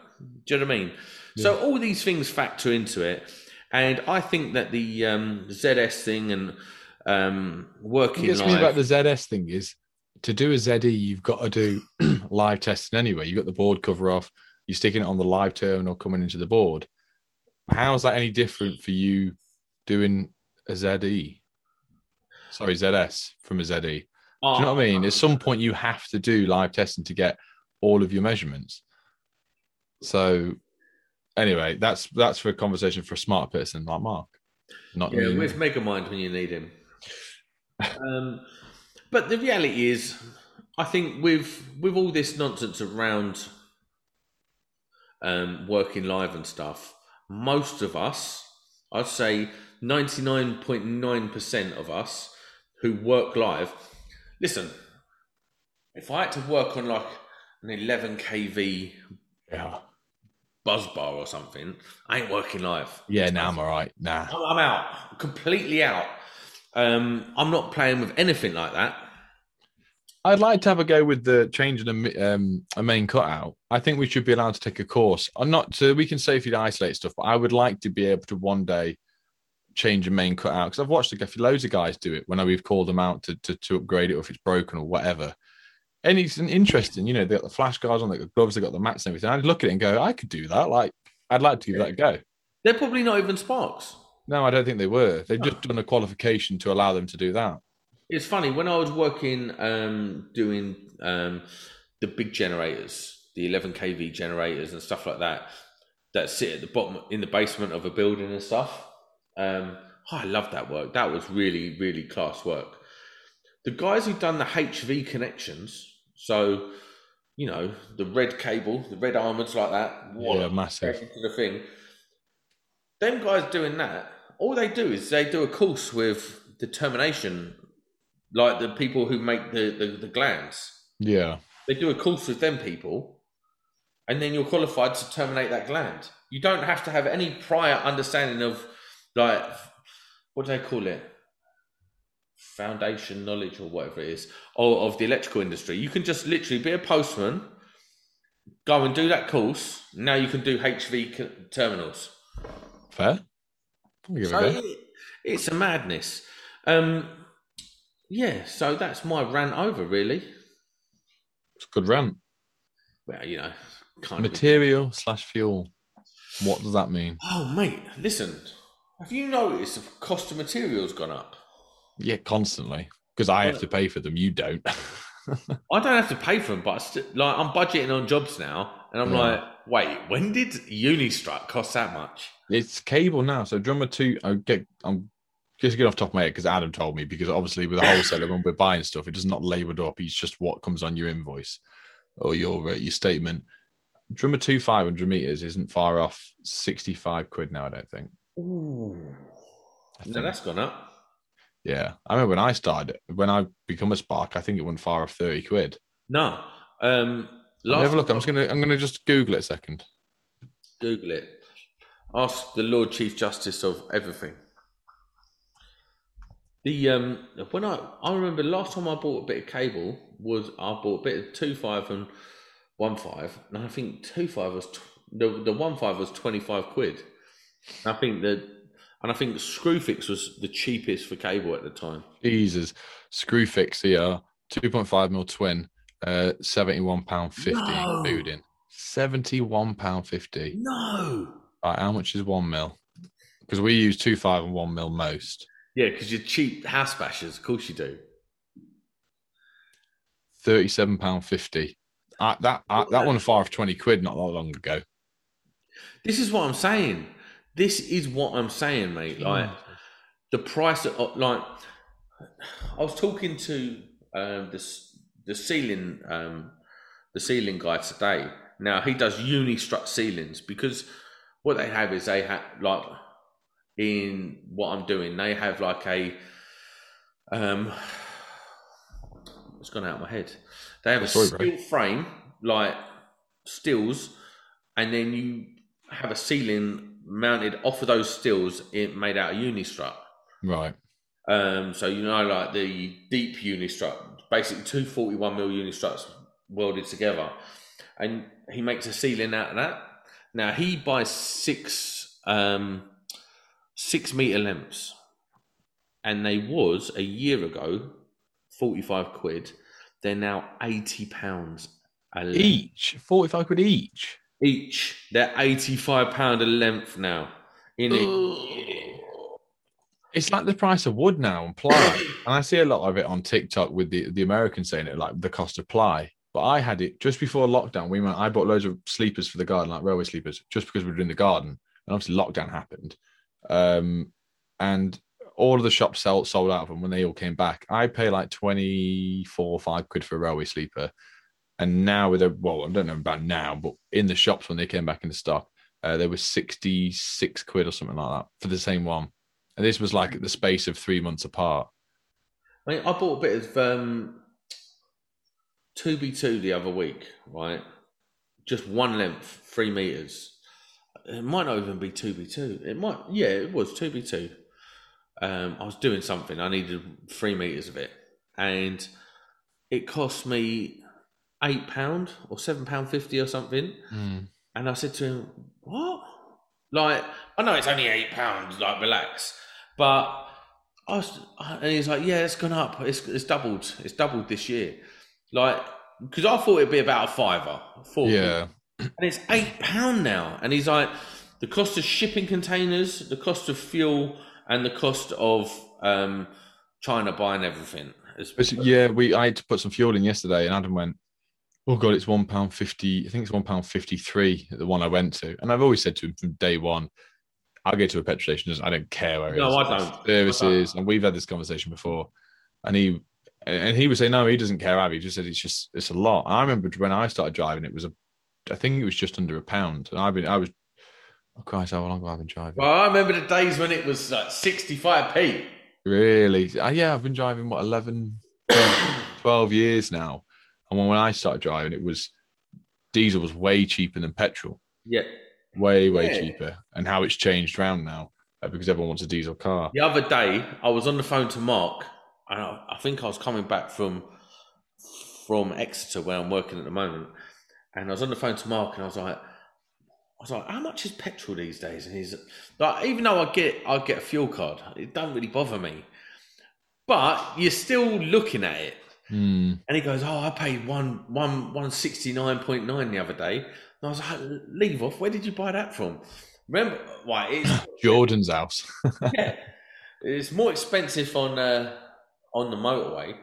[SPEAKER 2] Do you know what I mean? So all these things factor into it, and I think that the um, ZS thing and um,
[SPEAKER 1] What
[SPEAKER 2] working
[SPEAKER 1] gets me about the ZS thing is to do a ZE, you've got to do [clears throat] live testing anyway. You've got the board cover off, you're sticking it on the live terminal coming into the board. How's that any different for you doing a ZE? Sorry, ZS from a ZE. Do you know what I mean? At some point, you have to do live testing to get all of your measurements. So, anyway, that's that's for a conversation for a smart person like Mark. Not
[SPEAKER 2] Yeah,
[SPEAKER 1] me.
[SPEAKER 2] where's Megamind when you need him? [laughs] um, but the reality is, I think with with all this nonsense around um, working live and stuff, most of us, I'd say ninety nine point nine percent of us who work live, listen. If I had to work on like an eleven kV
[SPEAKER 1] yeah,
[SPEAKER 2] busbar or something, I ain't working live.
[SPEAKER 1] yeah. Now I'm all right. Nah.
[SPEAKER 2] I'm I'm out, completely out. Um, I'm not playing with anything like that.
[SPEAKER 1] I'd like to have a go with the changing a, um, a main cutout. I think we should be allowed to take a course. I'm not to, we can safely isolate stuff, but I would like to be able to one day change a main cutout because I've watched a few loads of guys do it when we've called them out to, to, to upgrade it or if it's broken or whatever. And it's an interesting, you know, they got the flash guards on, they got gloves, they got the mats and everything. I'd look at it and go, I could do that. Like, I'd like to give that a go.
[SPEAKER 2] They're probably not even sparks.
[SPEAKER 1] No, I don't think they were. They've just done a qualification to allow them to do that.
[SPEAKER 2] It's funny when I was working um, doing um, the big generators, the 11 kV generators and stuff like that, that sit at the bottom in the basement of a building and stuff. Um, oh, I love that work. That was really, really class work. The guys who've done the HV connections, so you know the red cable, the red armors like that,
[SPEAKER 1] Yeah, massive.
[SPEAKER 2] the thing. Them guys doing that, all they do is they do a course with determination, like the people who make the, the, the glands.
[SPEAKER 1] Yeah.
[SPEAKER 2] They do a course with them people, and then you're qualified to terminate that gland. You don't have to have any prior understanding of, like, what do they call it? Foundation knowledge or whatever it is of, of the electrical industry. You can just literally be a postman, go and do that course. Now you can do HV terminals.
[SPEAKER 1] Fair. I'll give it
[SPEAKER 2] So
[SPEAKER 1] a go.
[SPEAKER 2] it, it's a madness. Um, yeah, so that's my rant over, really.
[SPEAKER 1] It's a good rant.
[SPEAKER 2] Well, you know, kind of.
[SPEAKER 1] Material slash fuel. What does that mean?
[SPEAKER 2] Oh, mate, listen. Have you noticed the cost of materials gone up?
[SPEAKER 1] Yeah, constantly. Because I have to pay for them. You don't. [laughs]
[SPEAKER 2] I don't have to pay for them, but I st- like I'm budgeting on jobs now, and I'm
[SPEAKER 1] Yeah.
[SPEAKER 2] like, wait, when did Unistrut cost that much?
[SPEAKER 1] it's cable now. So drummer two, I get. I'm just getting off the top of my head because Adam told me. Because obviously with a wholesaler, when we're buying stuff, it does not labeled up. It's just what comes on your invoice or your uh, your statement. Drummer two 500 meters isn't far off 65 quid now. I don't think.
[SPEAKER 2] Ooh, no, that's gone up.
[SPEAKER 1] Yeah, I remember when I started. When I become a spark, I think it went far off 30 quid.
[SPEAKER 2] No, um,
[SPEAKER 1] me have a look. I'm just gonna. I'm gonna just Google it a second.
[SPEAKER 2] Google it. Ask the Lord Chief Justice of everything. The um when I I remember last time I bought a bit of cable was I bought a bit of two five and one five, and I think two five was tw- the the one five was twenty five quid. I think that, and I think Screwfix was the cheapest for cable at the time.
[SPEAKER 1] Jesus, Screwfix here, two point five mil twin, uh, seventy one pound fifty
[SPEAKER 2] No.
[SPEAKER 1] including seventy one pound fifty.
[SPEAKER 2] No.
[SPEAKER 1] Right, how much is one mil? Because we use two five and one mil most.
[SPEAKER 2] Yeah, because you're cheap house bashers. Of course you do.
[SPEAKER 1] Thirty seven pound fifty. Uh, that uh, that one far off twenty quid not that long ago.
[SPEAKER 2] This is what I'm saying. This is what I'm saying, mate. Like the price of like I was talking to um, the the ceiling um, the ceiling guy today. Now he does Unistrut ceilings because what they have is they have like in what I'm doing they have like a um it's gone out of my head. They have a
[SPEAKER 1] Sorry, bro.
[SPEAKER 2] steel frame like stills, and then you have a ceiling mounted off of those stills it made out of Unistrut.
[SPEAKER 1] Right.
[SPEAKER 2] Um, so you know, like the deep Unistrut, basically two forty-one 41 mil Unistruts welded together, and he makes a ceiling out of that. Now he buys six um, six meter lengths, and they was a year ago 45 quid. They're now 80 pounds.
[SPEAKER 1] Each forty five quid each.
[SPEAKER 2] Each. They're 85 pound a length now. In it.
[SPEAKER 1] It's like the price of wood now and ply, [coughs] and I see a lot of it on TikTok with the the Americans saying it like the cost of ply. But I had it just before lockdown. We went, I bought loads of sleepers for the garden, like railway sleepers, just because we were doing the garden. And obviously lockdown happened, um, and all of the shops sold sold out of them when they all came back. I pay like twenty four five quid for a railway sleeper, and now with a well, I don't know about now, but in the shops when they came back into stock, uh, they were sixty six quid or something like that for the same one. And this was like the space of three months apart.
[SPEAKER 2] I, mean, I bought a bit of um, 2B2 the other week, right? Just one length, three meters. It might not even be 2B2. It might, yeah, it was 2B2. Um, I was doing something, I needed three meters of it. And it cost me £8 or £7.50 or something. And I said to him, "What? Like, I know it's only eight pounds. Like, relax." But I was, and he's like, "Yeah, it's gone up. It's it's doubled. It's doubled this year." Like, because I thought it'd be about a fiver. Four,
[SPEAKER 1] Yeah.
[SPEAKER 2] and it's eight pound now. And he's like, the cost of shipping containers, the cost of fuel, and the cost of um, China buying everything.
[SPEAKER 1] Yeah, we I had to put some fuel in yesterday, and Adam went, "Oh God, it's one pound fifty. I think it's one pound fifty three. The one I went to, and I've always said to him from day one, I'll go to a petrol station. I don't care where it is.
[SPEAKER 2] No, I don't.
[SPEAKER 1] Services, and we've had this conversation before, and he and he was saying no, he doesn't care. Abby he just said it's just it's a lot. I remember when I started driving, it was a, I think it was just under a pound, and I've been I was, oh Christ, how long have I been driving?
[SPEAKER 2] well, I remember the days when it was like sixty-five p.
[SPEAKER 1] Really? Uh, yeah, I've been driving what 11, 12 years now. And when, when I started driving, it was diesel was way cheaper than petrol,
[SPEAKER 2] Yeah.
[SPEAKER 1] way way
[SPEAKER 2] Yeah.
[SPEAKER 1] cheaper. And how it's changed around now uh, because everyone wants a diesel car.
[SPEAKER 2] The other day, I was on the phone to Mark, and I, I think I was coming back from from Exeter, where I'm working at the moment. And I was on the phone to Mark, and I was like, I was like, "How much is petrol these days?" And he's like, "Even though I get I get a fuel card, it don't really bother me, but you're still looking at it."
[SPEAKER 1] Hmm.
[SPEAKER 2] And he goes, "Oh, I paid one one one sixty nine point nine the other day." And I was like, "Leave off. Where did you buy that from?" Remember, why? It's, [laughs]
[SPEAKER 1] Jordan's house. [laughs]
[SPEAKER 2] yeah, it's more expensive on uh, on the motorway.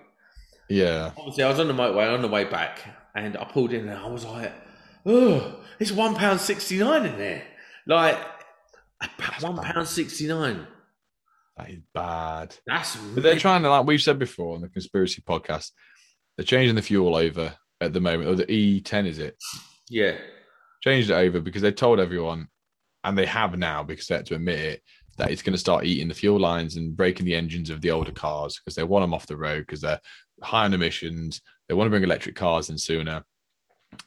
[SPEAKER 1] yeah.
[SPEAKER 2] Obviously, I was on the motorway on the way back, and I pulled in, and I was like, "Oh, it's one pound sixty nine in there." Like one pound sixty nine.
[SPEAKER 1] That is bad.
[SPEAKER 2] That's
[SPEAKER 1] But they're trying to, like we've said before on the conspiracy podcast, they're changing the fuel over at the moment. Or the E10 is it?
[SPEAKER 2] yeah,
[SPEAKER 1] changed it over because they told everyone, and they have now because they had to admit it, that it's going to start eating the fuel lines and breaking the engines of the older cars because they want them off the road because they're high on emissions. They want to bring electric cars in sooner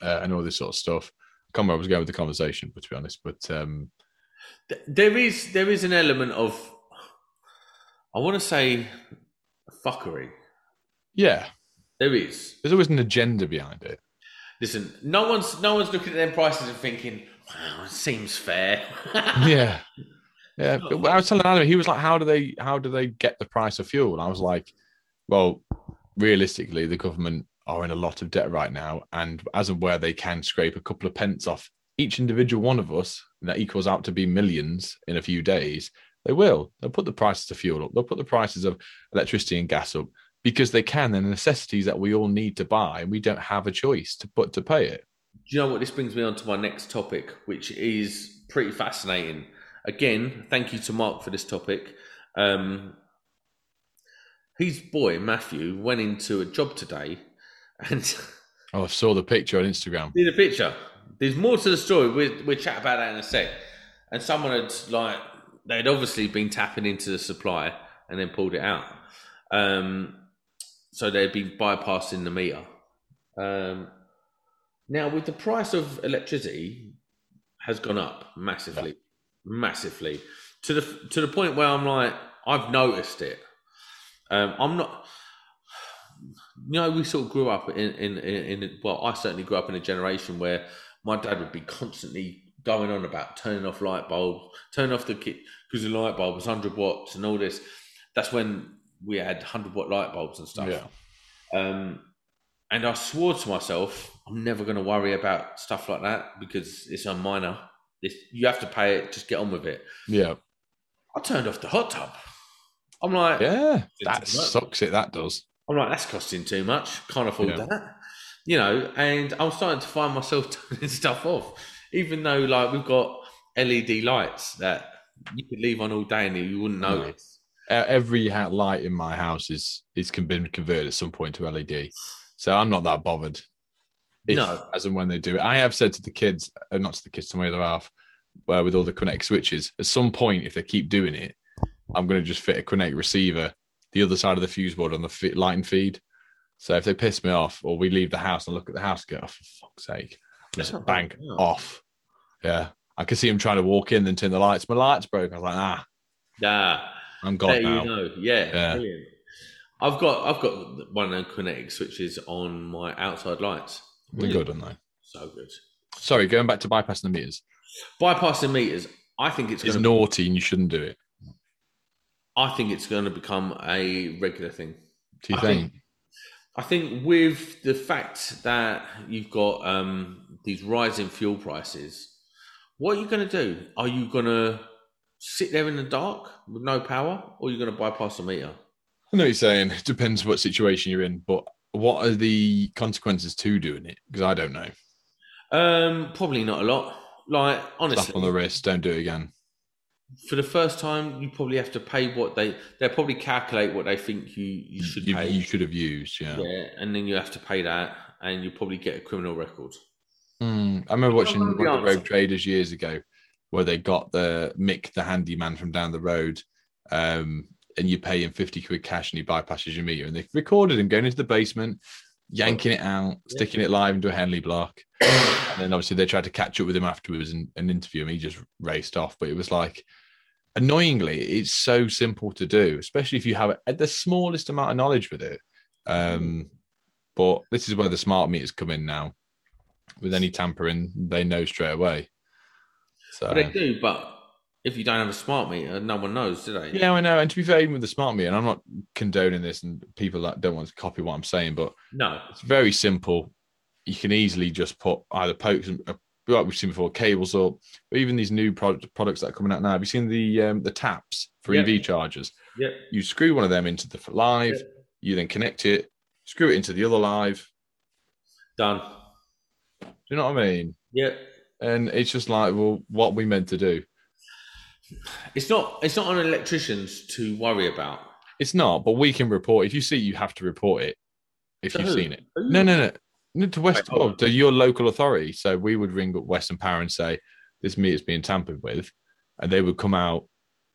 [SPEAKER 1] uh, and all this sort of stuff. I can't remember where I was going with the conversation, but to be honest, but um,
[SPEAKER 2] there is there is an element of I want to say fuckery.
[SPEAKER 1] yeah,
[SPEAKER 2] There is.
[SPEAKER 1] there's always an agenda behind it.
[SPEAKER 2] Listen, no one's no one's looking at them prices and thinking, "Wow, it seems fair." [laughs]
[SPEAKER 1] yeah yeah but i was telling adam he was like how do they how do they get the price of fuel and i was like well realistically the government are in a lot of debt right now and as and where they can scrape a couple of pence off each individual one of us and that equals out to be millions in a few days they will they'll put the prices of fuel up they'll put the prices of electricity and gas up because they can they're necessities that we all need to buy and we don't have a choice to put to pay it
[SPEAKER 2] Do you know what? This brings me on to my next topic, which is pretty fascinating. Again, thank you to Mark for this topic. Um, his boy Matthew went into a job today and [laughs]
[SPEAKER 1] Oh, I saw the picture on Instagram.
[SPEAKER 2] see the picture. There's more to the story. We'll, we'll chat about that in a sec. And someone had like they'd obviously been tapping into the supply and then pulled it out. Um, so they'd been bypassing the meter. Um, now, with the price of electricity has gone up massively, massively to the to the point where I'm like, I've noticed it. Um, I'm not. You know, we sort of grew up in, in in in well, I certainly grew up in a generation where my dad would be constantly going on about turning off light bulbs, turning off the kit because the light bulb was 100 watts and all this. That's when we had 100 watt light bulbs and stuff.
[SPEAKER 1] Yeah.
[SPEAKER 2] Um, and I swore to myself, I'm never going to worry about stuff like that because it's a minor. It's, you have to pay it, just get on with it.
[SPEAKER 1] Yeah.
[SPEAKER 2] I turned off the hot tub. I'm like,
[SPEAKER 1] Yeah. That sucks it, that does.
[SPEAKER 2] I'm like, that's costing too much. Can't afford
[SPEAKER 1] Yeah.
[SPEAKER 2] that. You know, and I'm starting to find myself [laughs] turning stuff off, even though like we've got LED lights that you could leave on all day and you wouldn't notice.
[SPEAKER 1] Every light in my house is is con- been converted at some point to LED. So I'm not that bothered. If-
[SPEAKER 2] No.
[SPEAKER 1] As and when they do it. I have said to the kids, uh, not to the kids, to my other half, where with all the kinetic switches, at some point, if they keep doing it, I'm going to just fit a kinetic receiver the other side of the fuse board on the fi- light and feed. So if they piss me off or we leave the house and look at the house, go, oh, for fuck's sake, just bang off. Yeah. I could see him trying to walk in and turn the lights. My lights broke. I was like, ah,
[SPEAKER 2] Yeah.
[SPEAKER 1] I'm gone now.
[SPEAKER 2] you know. Yeah.
[SPEAKER 1] Yeah.
[SPEAKER 2] Brilliant. I've got I've got one of the kinetic switches on my outside lights.
[SPEAKER 1] They're good, aren't they?
[SPEAKER 2] So good.
[SPEAKER 1] Sorry, going back to bypassing the meters.
[SPEAKER 2] Bypassing meters, I think it's
[SPEAKER 1] It's
[SPEAKER 2] to
[SPEAKER 1] naughty and you shouldn't do it.
[SPEAKER 2] I think it's going to become a regular thing.
[SPEAKER 1] Do you
[SPEAKER 2] I
[SPEAKER 1] think?
[SPEAKER 2] think- I think with the fact that you've got um, these rising fuel prices, what are you going to do? Are you going to sit there in the dark with no power, or are you going to bypass the meter?
[SPEAKER 1] I know you're saying. It depends what situation you're in, but what are the consequences to doing it? Because I don't know.
[SPEAKER 2] Um, probably not a lot. Like
[SPEAKER 1] Slap
[SPEAKER 2] honestly,
[SPEAKER 1] on the wrist, don't do it again.
[SPEAKER 2] for the first time, you probably have to pay what they they'll probably calculate what they think you you should
[SPEAKER 1] You,
[SPEAKER 2] pay.
[SPEAKER 1] you should have used, yeah.
[SPEAKER 2] yeah, and then you have to pay that, and you probably get a criminal record.
[SPEAKER 1] Hmm. I remember watching one
[SPEAKER 2] the
[SPEAKER 1] of the
[SPEAKER 2] Rogue
[SPEAKER 1] Traders years ago where they got the Mick, the handyman from down the road, um, and you pay him 50 quid cash and he bypasses your meter. And they recorded him going into the basement, yanking it out, sticking it live into a Henley block. and then obviously they tried to catch up with him afterwards and, and interview him. He just raced off. But it was like, annoyingly, it's so simple to do, especially if you have the smallest amount of knowledge with it. Um, but this is where the smart meters come in now. With any tampering, they know straight away. So
[SPEAKER 2] But they do, but if you don't have a smart meter, no one knows, do they?
[SPEAKER 1] yeah, I know. And to be fair, even with the smart meter, and I'm not condoning this, and people that don't want to copy what I'm saying, but
[SPEAKER 2] No.
[SPEAKER 1] it's very simple. You can easily just put either pokes, uh, like we've seen before, cables up, or even these new product, products that are coming out now. Have you seen the um, the taps for
[SPEAKER 2] Yeah.
[SPEAKER 1] EV chargers?
[SPEAKER 2] Yep.
[SPEAKER 1] You screw one of them into the live,
[SPEAKER 2] Yeah.
[SPEAKER 1] you then connect it, screw it into the other live.
[SPEAKER 2] Done.
[SPEAKER 1] Do you know what I mean?
[SPEAKER 2] Yeah.
[SPEAKER 1] And it's just like, well, what we meant to do.
[SPEAKER 2] It's not. It's not on electricians to worry about.
[SPEAKER 1] It's not, but we can report. If you see, you have to report it. If
[SPEAKER 2] To
[SPEAKER 1] you've
[SPEAKER 2] who?
[SPEAKER 1] seen it,
[SPEAKER 2] Who?
[SPEAKER 1] no, no, no, no to West,
[SPEAKER 2] Wait, on.
[SPEAKER 1] to your local authority. So we would ring up Western Power and say this meter's being tampered with, and they would come out.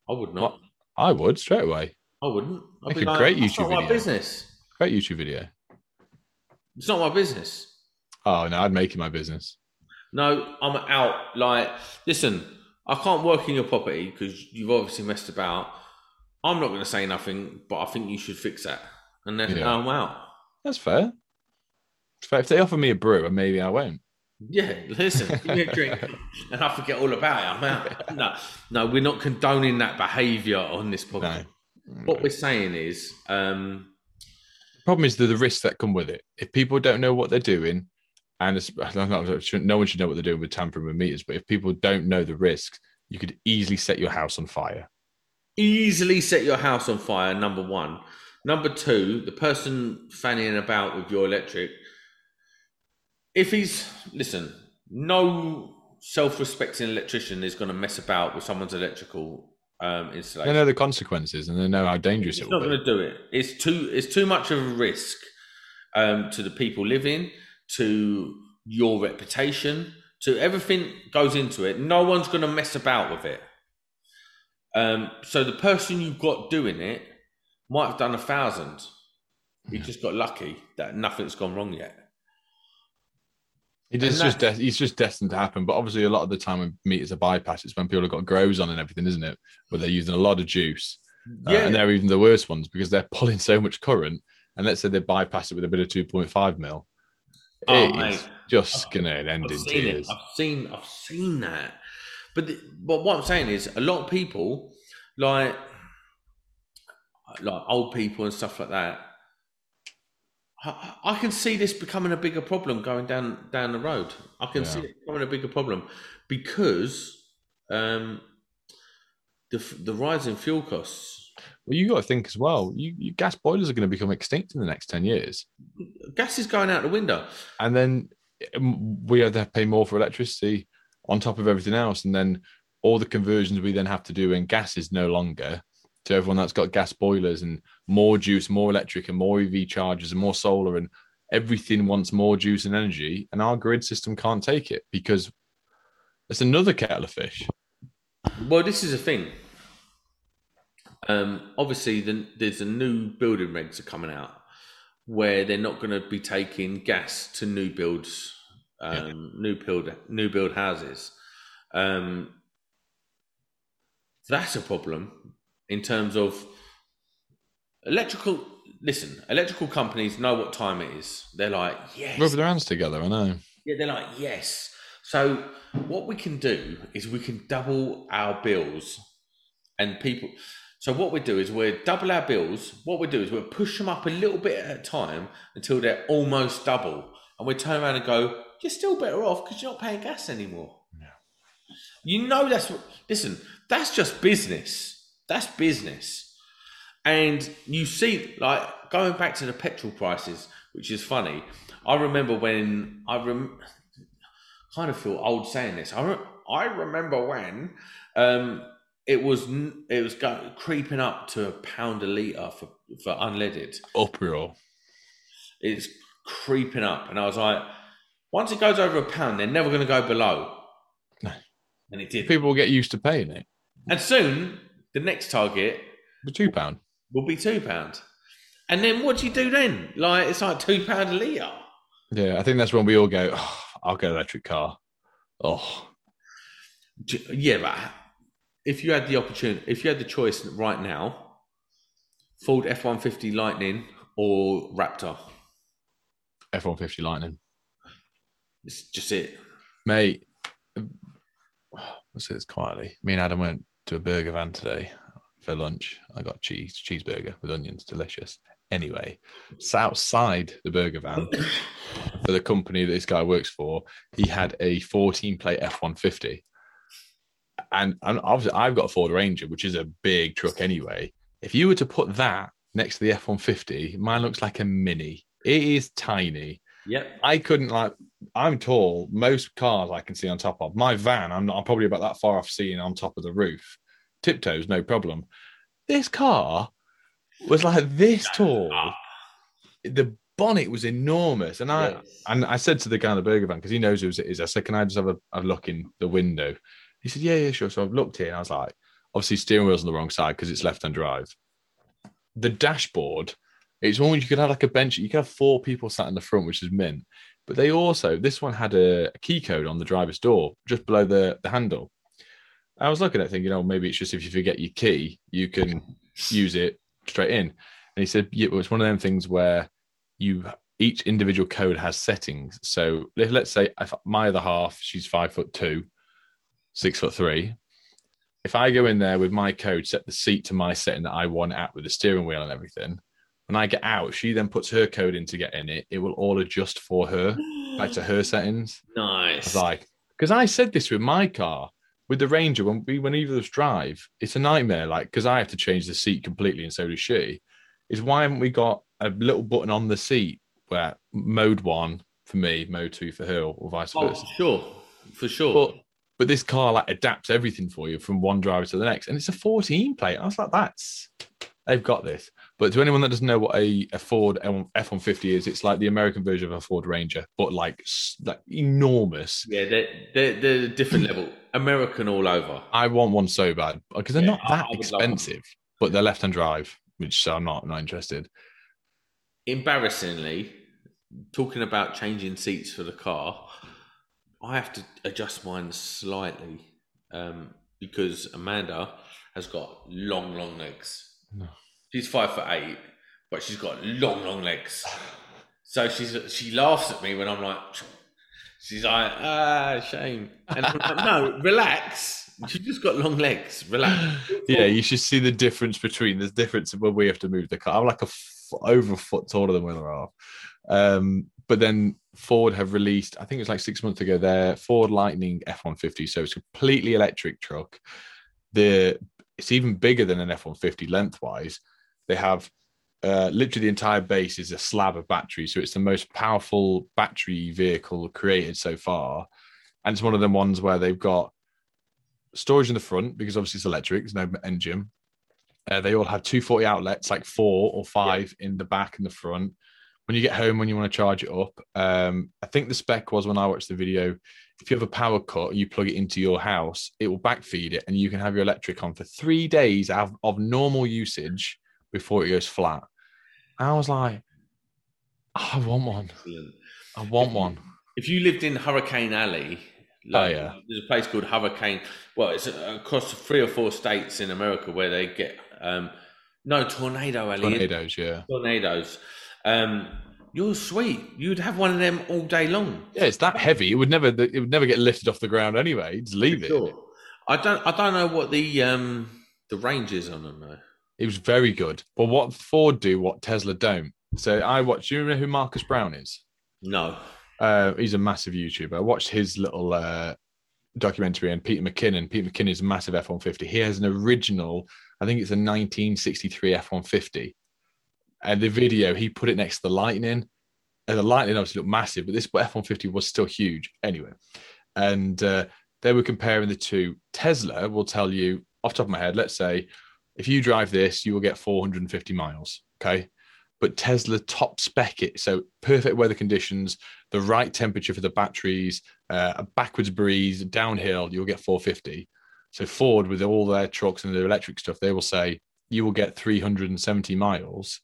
[SPEAKER 2] I would not.
[SPEAKER 1] I would straight away.
[SPEAKER 2] I wouldn't. I'd
[SPEAKER 1] Make a
[SPEAKER 2] like,
[SPEAKER 1] great
[SPEAKER 2] "That's
[SPEAKER 1] YouTube
[SPEAKER 2] not my
[SPEAKER 1] video."
[SPEAKER 2] business.
[SPEAKER 1] Great YouTube video.
[SPEAKER 2] It's not my business.
[SPEAKER 1] Oh no, I'd make it my business.
[SPEAKER 2] No, I'm out. Like, listen, I can't work in your property because you've obviously messed about. I'm not going to say nothing, but I think you should fix that. And then
[SPEAKER 1] Yeah.
[SPEAKER 2] I'm out.
[SPEAKER 1] That's fair. Fair. If they offer me a brew, and maybe I won't.
[SPEAKER 2] Yeah, listen, give me a drink [laughs] and I forget all about it. I'm out. [laughs] No, no, we're not condoning that behaviour on this podcast.
[SPEAKER 1] No.
[SPEAKER 2] What we're saying is, um,
[SPEAKER 1] problem is the, the risks that come with it. If people don't know what they're doing, and [laughs] not- no one should know what they're doing with tampering with meters, but if people don't know the risks, you could easily set your house on fire.
[SPEAKER 2] easily set your house on fire. Number one. Number two, the person fanning about with your electric. If he's listen, no self-respecting electrician is going to mess about with someone's electrical um,
[SPEAKER 1] They know the consequences and they know how dangerous
[SPEAKER 2] It's
[SPEAKER 1] it
[SPEAKER 2] not
[SPEAKER 1] will
[SPEAKER 2] going to do it. It's too. It's too much of a risk um, to the people living, to your reputation, to everything goes into it. No one's going to mess about with it. Um, so the person you've got doing it might have done a thousand. You
[SPEAKER 1] Yeah.
[SPEAKER 2] just got lucky that nothing's gone wrong yet.
[SPEAKER 1] It's just
[SPEAKER 2] that-
[SPEAKER 1] de- it's just destined to happen. But obviously, a lot of the time when meters a bypass, it's when people have got grows on and everything, isn't it? Where they're using a lot of juice. Uh,
[SPEAKER 2] Yeah,
[SPEAKER 1] and they're even the worst ones because they're pulling so much current. And let's say they bypass it with a bit of 2.5 mil.
[SPEAKER 2] Oh,
[SPEAKER 1] It is
[SPEAKER 2] mate.
[SPEAKER 1] just going to end
[SPEAKER 2] I've
[SPEAKER 1] in
[SPEAKER 2] seen it.
[SPEAKER 1] tears.
[SPEAKER 2] I've seen. I've seen that. But the, but what I'm saying is, a lot of people, like like old people and stuff like that, I, I can see this becoming a bigger problem going down down the road. I can see it becoming a bigger problem because um, the the rise in fuel costs.
[SPEAKER 1] Well, you got to think as well. You, you gas boilers are going to become extinct in the next 10 years.
[SPEAKER 2] Gas is going out the window.
[SPEAKER 1] and then um, we have to pay more for electricity on top of everything else and then all the conversions we then have to do when gas is no longer to everyone that's got gas boilers and more juice more electric and more ev chargers and more solar and everything wants more juice and energy and our grid system can't take it because it's another kettle of fish
[SPEAKER 2] Well, this is a thing. Um, obviously, the, there's a new building regs are coming out where they're not going to be taking gas to new builds, um, new build, new build houses. Um, that's a problem in terms of electrical. Listen, electrical companies know what time it is. They're like, yes,
[SPEAKER 1] rub their hands together i know
[SPEAKER 2] yeah, they're like, yes. So what we can do is we can double our bills, and people. So what we do is we double our bills. What we do is we push them up a little bit at a time until they're almost double, and we turn around and go, "You're still better off because you're not paying gas anymore."
[SPEAKER 1] Yeah.
[SPEAKER 2] You know that's what. Listen, that's just business. That's business, and you see, like going back to the petrol prices, which is funny. I remember when I rem- kind of feel old saying this. I re- I remember when um, it was it was go- creeping up to a pound a liter for for unleaded.
[SPEAKER 1] uproar
[SPEAKER 2] It's creeping up, and I was like, once it goes over a pound, they're never going to go below.
[SPEAKER 1] No.
[SPEAKER 2] And it did.
[SPEAKER 1] people will get used to paying it
[SPEAKER 2] And soon, the next target
[SPEAKER 1] the two pound
[SPEAKER 2] will be two pound. And then what do you do then? Like it's like two pound a liter.
[SPEAKER 1] yeah i think that's when we all go oh, i'll get an electric car oh
[SPEAKER 2] Yeah, but if you had the opportunity, if you had the choice right now, Ford F one fifty Lightning or Raptor,
[SPEAKER 1] f-150 lightning
[SPEAKER 2] it's just it.
[SPEAKER 1] Mate, let's say this quietly. Me and Adam went to a burger van today for lunch. I got cheese cheeseburger with onions, delicious. Anyway, it's outside the burger van [coughs] for the company that this guy works for. He had a 14 plate F 150. And, and obviously, I've got a Ford Ranger, which is a big truck anyway. If you were to put that next to the F 150, mine looks like a mini. It is tiny.
[SPEAKER 2] Yep.
[SPEAKER 1] I couldn't like. I'm tall. Most cars I can see on top of. My van, I'm not. I'm probably about that far off seeing on top of the roof. Tiptoes, no problem. This car was like this [laughs] tall. The bonnet was enormous, and I
[SPEAKER 2] yes.
[SPEAKER 1] and I said to the guy in the burger van because he knows who it is. I said, "Can I just have a, a look in the window?" He said, "Yeah, yeah, sure." So I've looked here, and I was like, "Obviously, steering wheel's on the wrong side because it's left-hand drive." The dashboard, it's almost you could have like a bench. You could have four people sat in the front, which is mint. But they also this one had a, a key code on the driver's door just below the the handle. I was looking at thinking, oh, maybe it's just if you forget your key, you can use it straight in. And he said, yeah, well, it's one of them things where you each individual code has settings. So if, let's say if my other half, she's five foot two, six foot three. If I go in there with my code, set the seat to my setting that I want at with the steering wheel and everything, when I get out, she then puts her code in to get in it. It will all adjust for her, back to her settings. [gasps]
[SPEAKER 2] Nice.
[SPEAKER 1] like, because I said this with my car, with the Ranger, when we when either of us drive, it's a nightmare. Like, because I have to change the seat completely, and so does she. Is why haven't we got a little button on the seat where mode one for me, mode two for her, or vice
[SPEAKER 2] oh,
[SPEAKER 1] versa?
[SPEAKER 2] for sure, for sure.
[SPEAKER 1] But But this car like adapts everything for you from one driver to the next, and it's a 14 plate. I was like, that's they've got this. But to anyone that doesn't know what a, a Ford F one fifty is, it's like the American version of a Ford Ranger, but like like enormous.
[SPEAKER 2] Yeah, they're, they're, they're a different level. American all over.
[SPEAKER 1] I want one so bad because they're
[SPEAKER 2] Yeah,
[SPEAKER 1] not that
[SPEAKER 2] I would love one.
[SPEAKER 1] expensive, but they're left hand drive, which so I'm not not interested.
[SPEAKER 2] Embarrassingly, talking about changing seats for the car, I have to adjust mine slightly um, because Amanda has got long, long legs.
[SPEAKER 1] No.
[SPEAKER 2] She's five foot eight, but she's got long, long legs. So she's she laughs at me when I'm like, she's like, ah, shame. And I'm like, no, [laughs] relax. She's just got long legs. Relax. [laughs]
[SPEAKER 1] yeah, you should see the difference between the difference when we have to move the car. I'm like a f- over a foot taller than Wheeler are. Um, but then Ford have released, I think it was like six months ago, their Ford Lightning F-150. So it's a completely electric truck. The it's even bigger than an F-150 lengthwise. They have uh, literally the entire base is a slab of battery, so it's the most powerful battery vehicle created so far. And it's one of them ones where they've got storage in the front because obviously it's electric, there's no engine. Uh, they all have 240 outlets, like four or five in the back and the front. When you get home, when you want to charge it up, um, I think the spec was when I watched the video. If you have a power cut, you plug it into your house, it will backfeed it, and you can have your electric on for three days of, of normal usage before it goes flat. I was like, I want one.
[SPEAKER 2] Excellent.
[SPEAKER 1] I want one.
[SPEAKER 2] If you lived in Hurricane Alley,
[SPEAKER 1] Oh, yeah.
[SPEAKER 2] there's a place called Hurricane. Well, it's across three or four states in America where they get um, no tornado alley,
[SPEAKER 1] Tornadoes, yeah.
[SPEAKER 2] tornadoes. Um, you're sweet. You'd have one of them all day long.
[SPEAKER 1] Yeah, it's that heavy. It would never. It would never get lifted off the ground anyway. Just leave it.
[SPEAKER 2] Sure. I don't. I don't know what the um the range is on them though.
[SPEAKER 1] It was very good. But what Ford do, what Tesla don't. So I watched. Do you remember who Marcus Brown is?
[SPEAKER 2] No.
[SPEAKER 1] Uh, he's a massive YouTuber. I watched his little uh, documentary on Peter McKinnon. Peter McKinnon is a massive F one fifty. He has an original. I think it's a 1963 F one fifty. And the video, he put it next to the Lightning. And the Lightning obviously looked massive, but this F one fifty was still huge anyway. And uh, they were comparing the two. Tesla will tell you off top of my head. Let's say if you drive this, you will get 450 miles. Okay. But Tesla top spec it. So perfect weather conditions, the right temperature for the batteries, uh, a backwards breeze, downhill, you'll get 450. So Ford, with all their trucks and their electric stuff, they will say you will get 370 miles.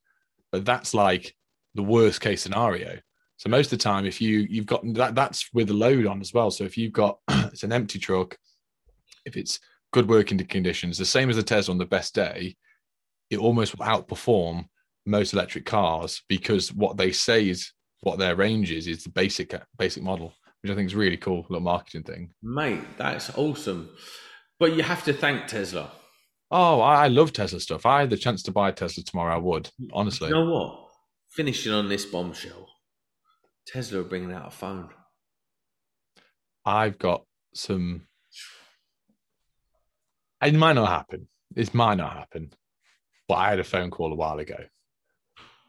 [SPEAKER 1] But that's like the worst case scenario. So most of the time, if you you've got that, that's with a load on as well. So if you've got [clears throat] it's an empty truck, if it's good working conditions, the same as a Tesla on the best day, it almost will outperform most electric cars because what they say is what their range is is the basic basic model, which I think is really cool, little marketing thing.
[SPEAKER 2] Mate, that's awesome. But you have to thank Tesla.
[SPEAKER 1] Oh, I, I love Tesla stuff. I had the chance to buy a Tesla tomorrow, I would honestly.
[SPEAKER 2] You know what? Finishing on this bombshell, Tesla are bringing out a phone.
[SPEAKER 1] I've got some. It might not happen. It might not happen. But I had a phone call a while ago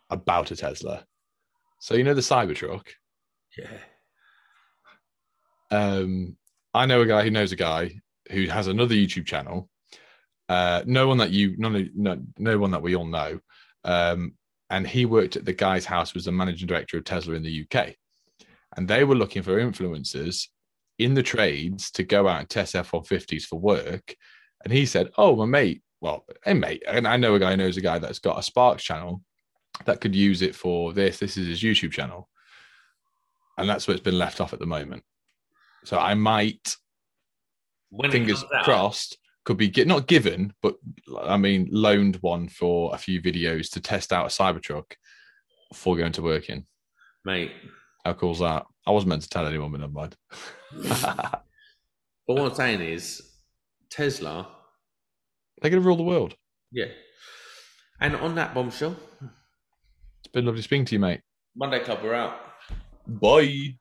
[SPEAKER 1] about a Tesla. So you know the Cybertruck.
[SPEAKER 2] Yeah.
[SPEAKER 1] Um, I know a guy who knows a guy who has another YouTube channel. Uh, no one that you, none, of- no, no one that we all know. Um, and he worked at the guy's house, was the managing director of Tesla in the UK, and they were looking for influencers in the trades to go out and test F-150s for work. And he said, "Oh, my mate, well, hey mate, and I know a guy who knows a guy that's got a Sparks channel that could use it for this. This is his YouTube channel, and that's what's been left off at the moment. So I might
[SPEAKER 2] When
[SPEAKER 1] fingers crossed could be get not given but i mean loaned one for a few videos to test out a cybertruck before going to work in.
[SPEAKER 2] Mate.
[SPEAKER 1] how cool's that? I wasn't meant to tell anyone but never mind
[SPEAKER 2] But what I'm saying is, Tesla,
[SPEAKER 1] they're going to rule the world.
[SPEAKER 2] Yeah. And on that bombshell,
[SPEAKER 1] it's been lovely speaking to you mate.
[SPEAKER 2] Monday Club, we're out.
[SPEAKER 1] bye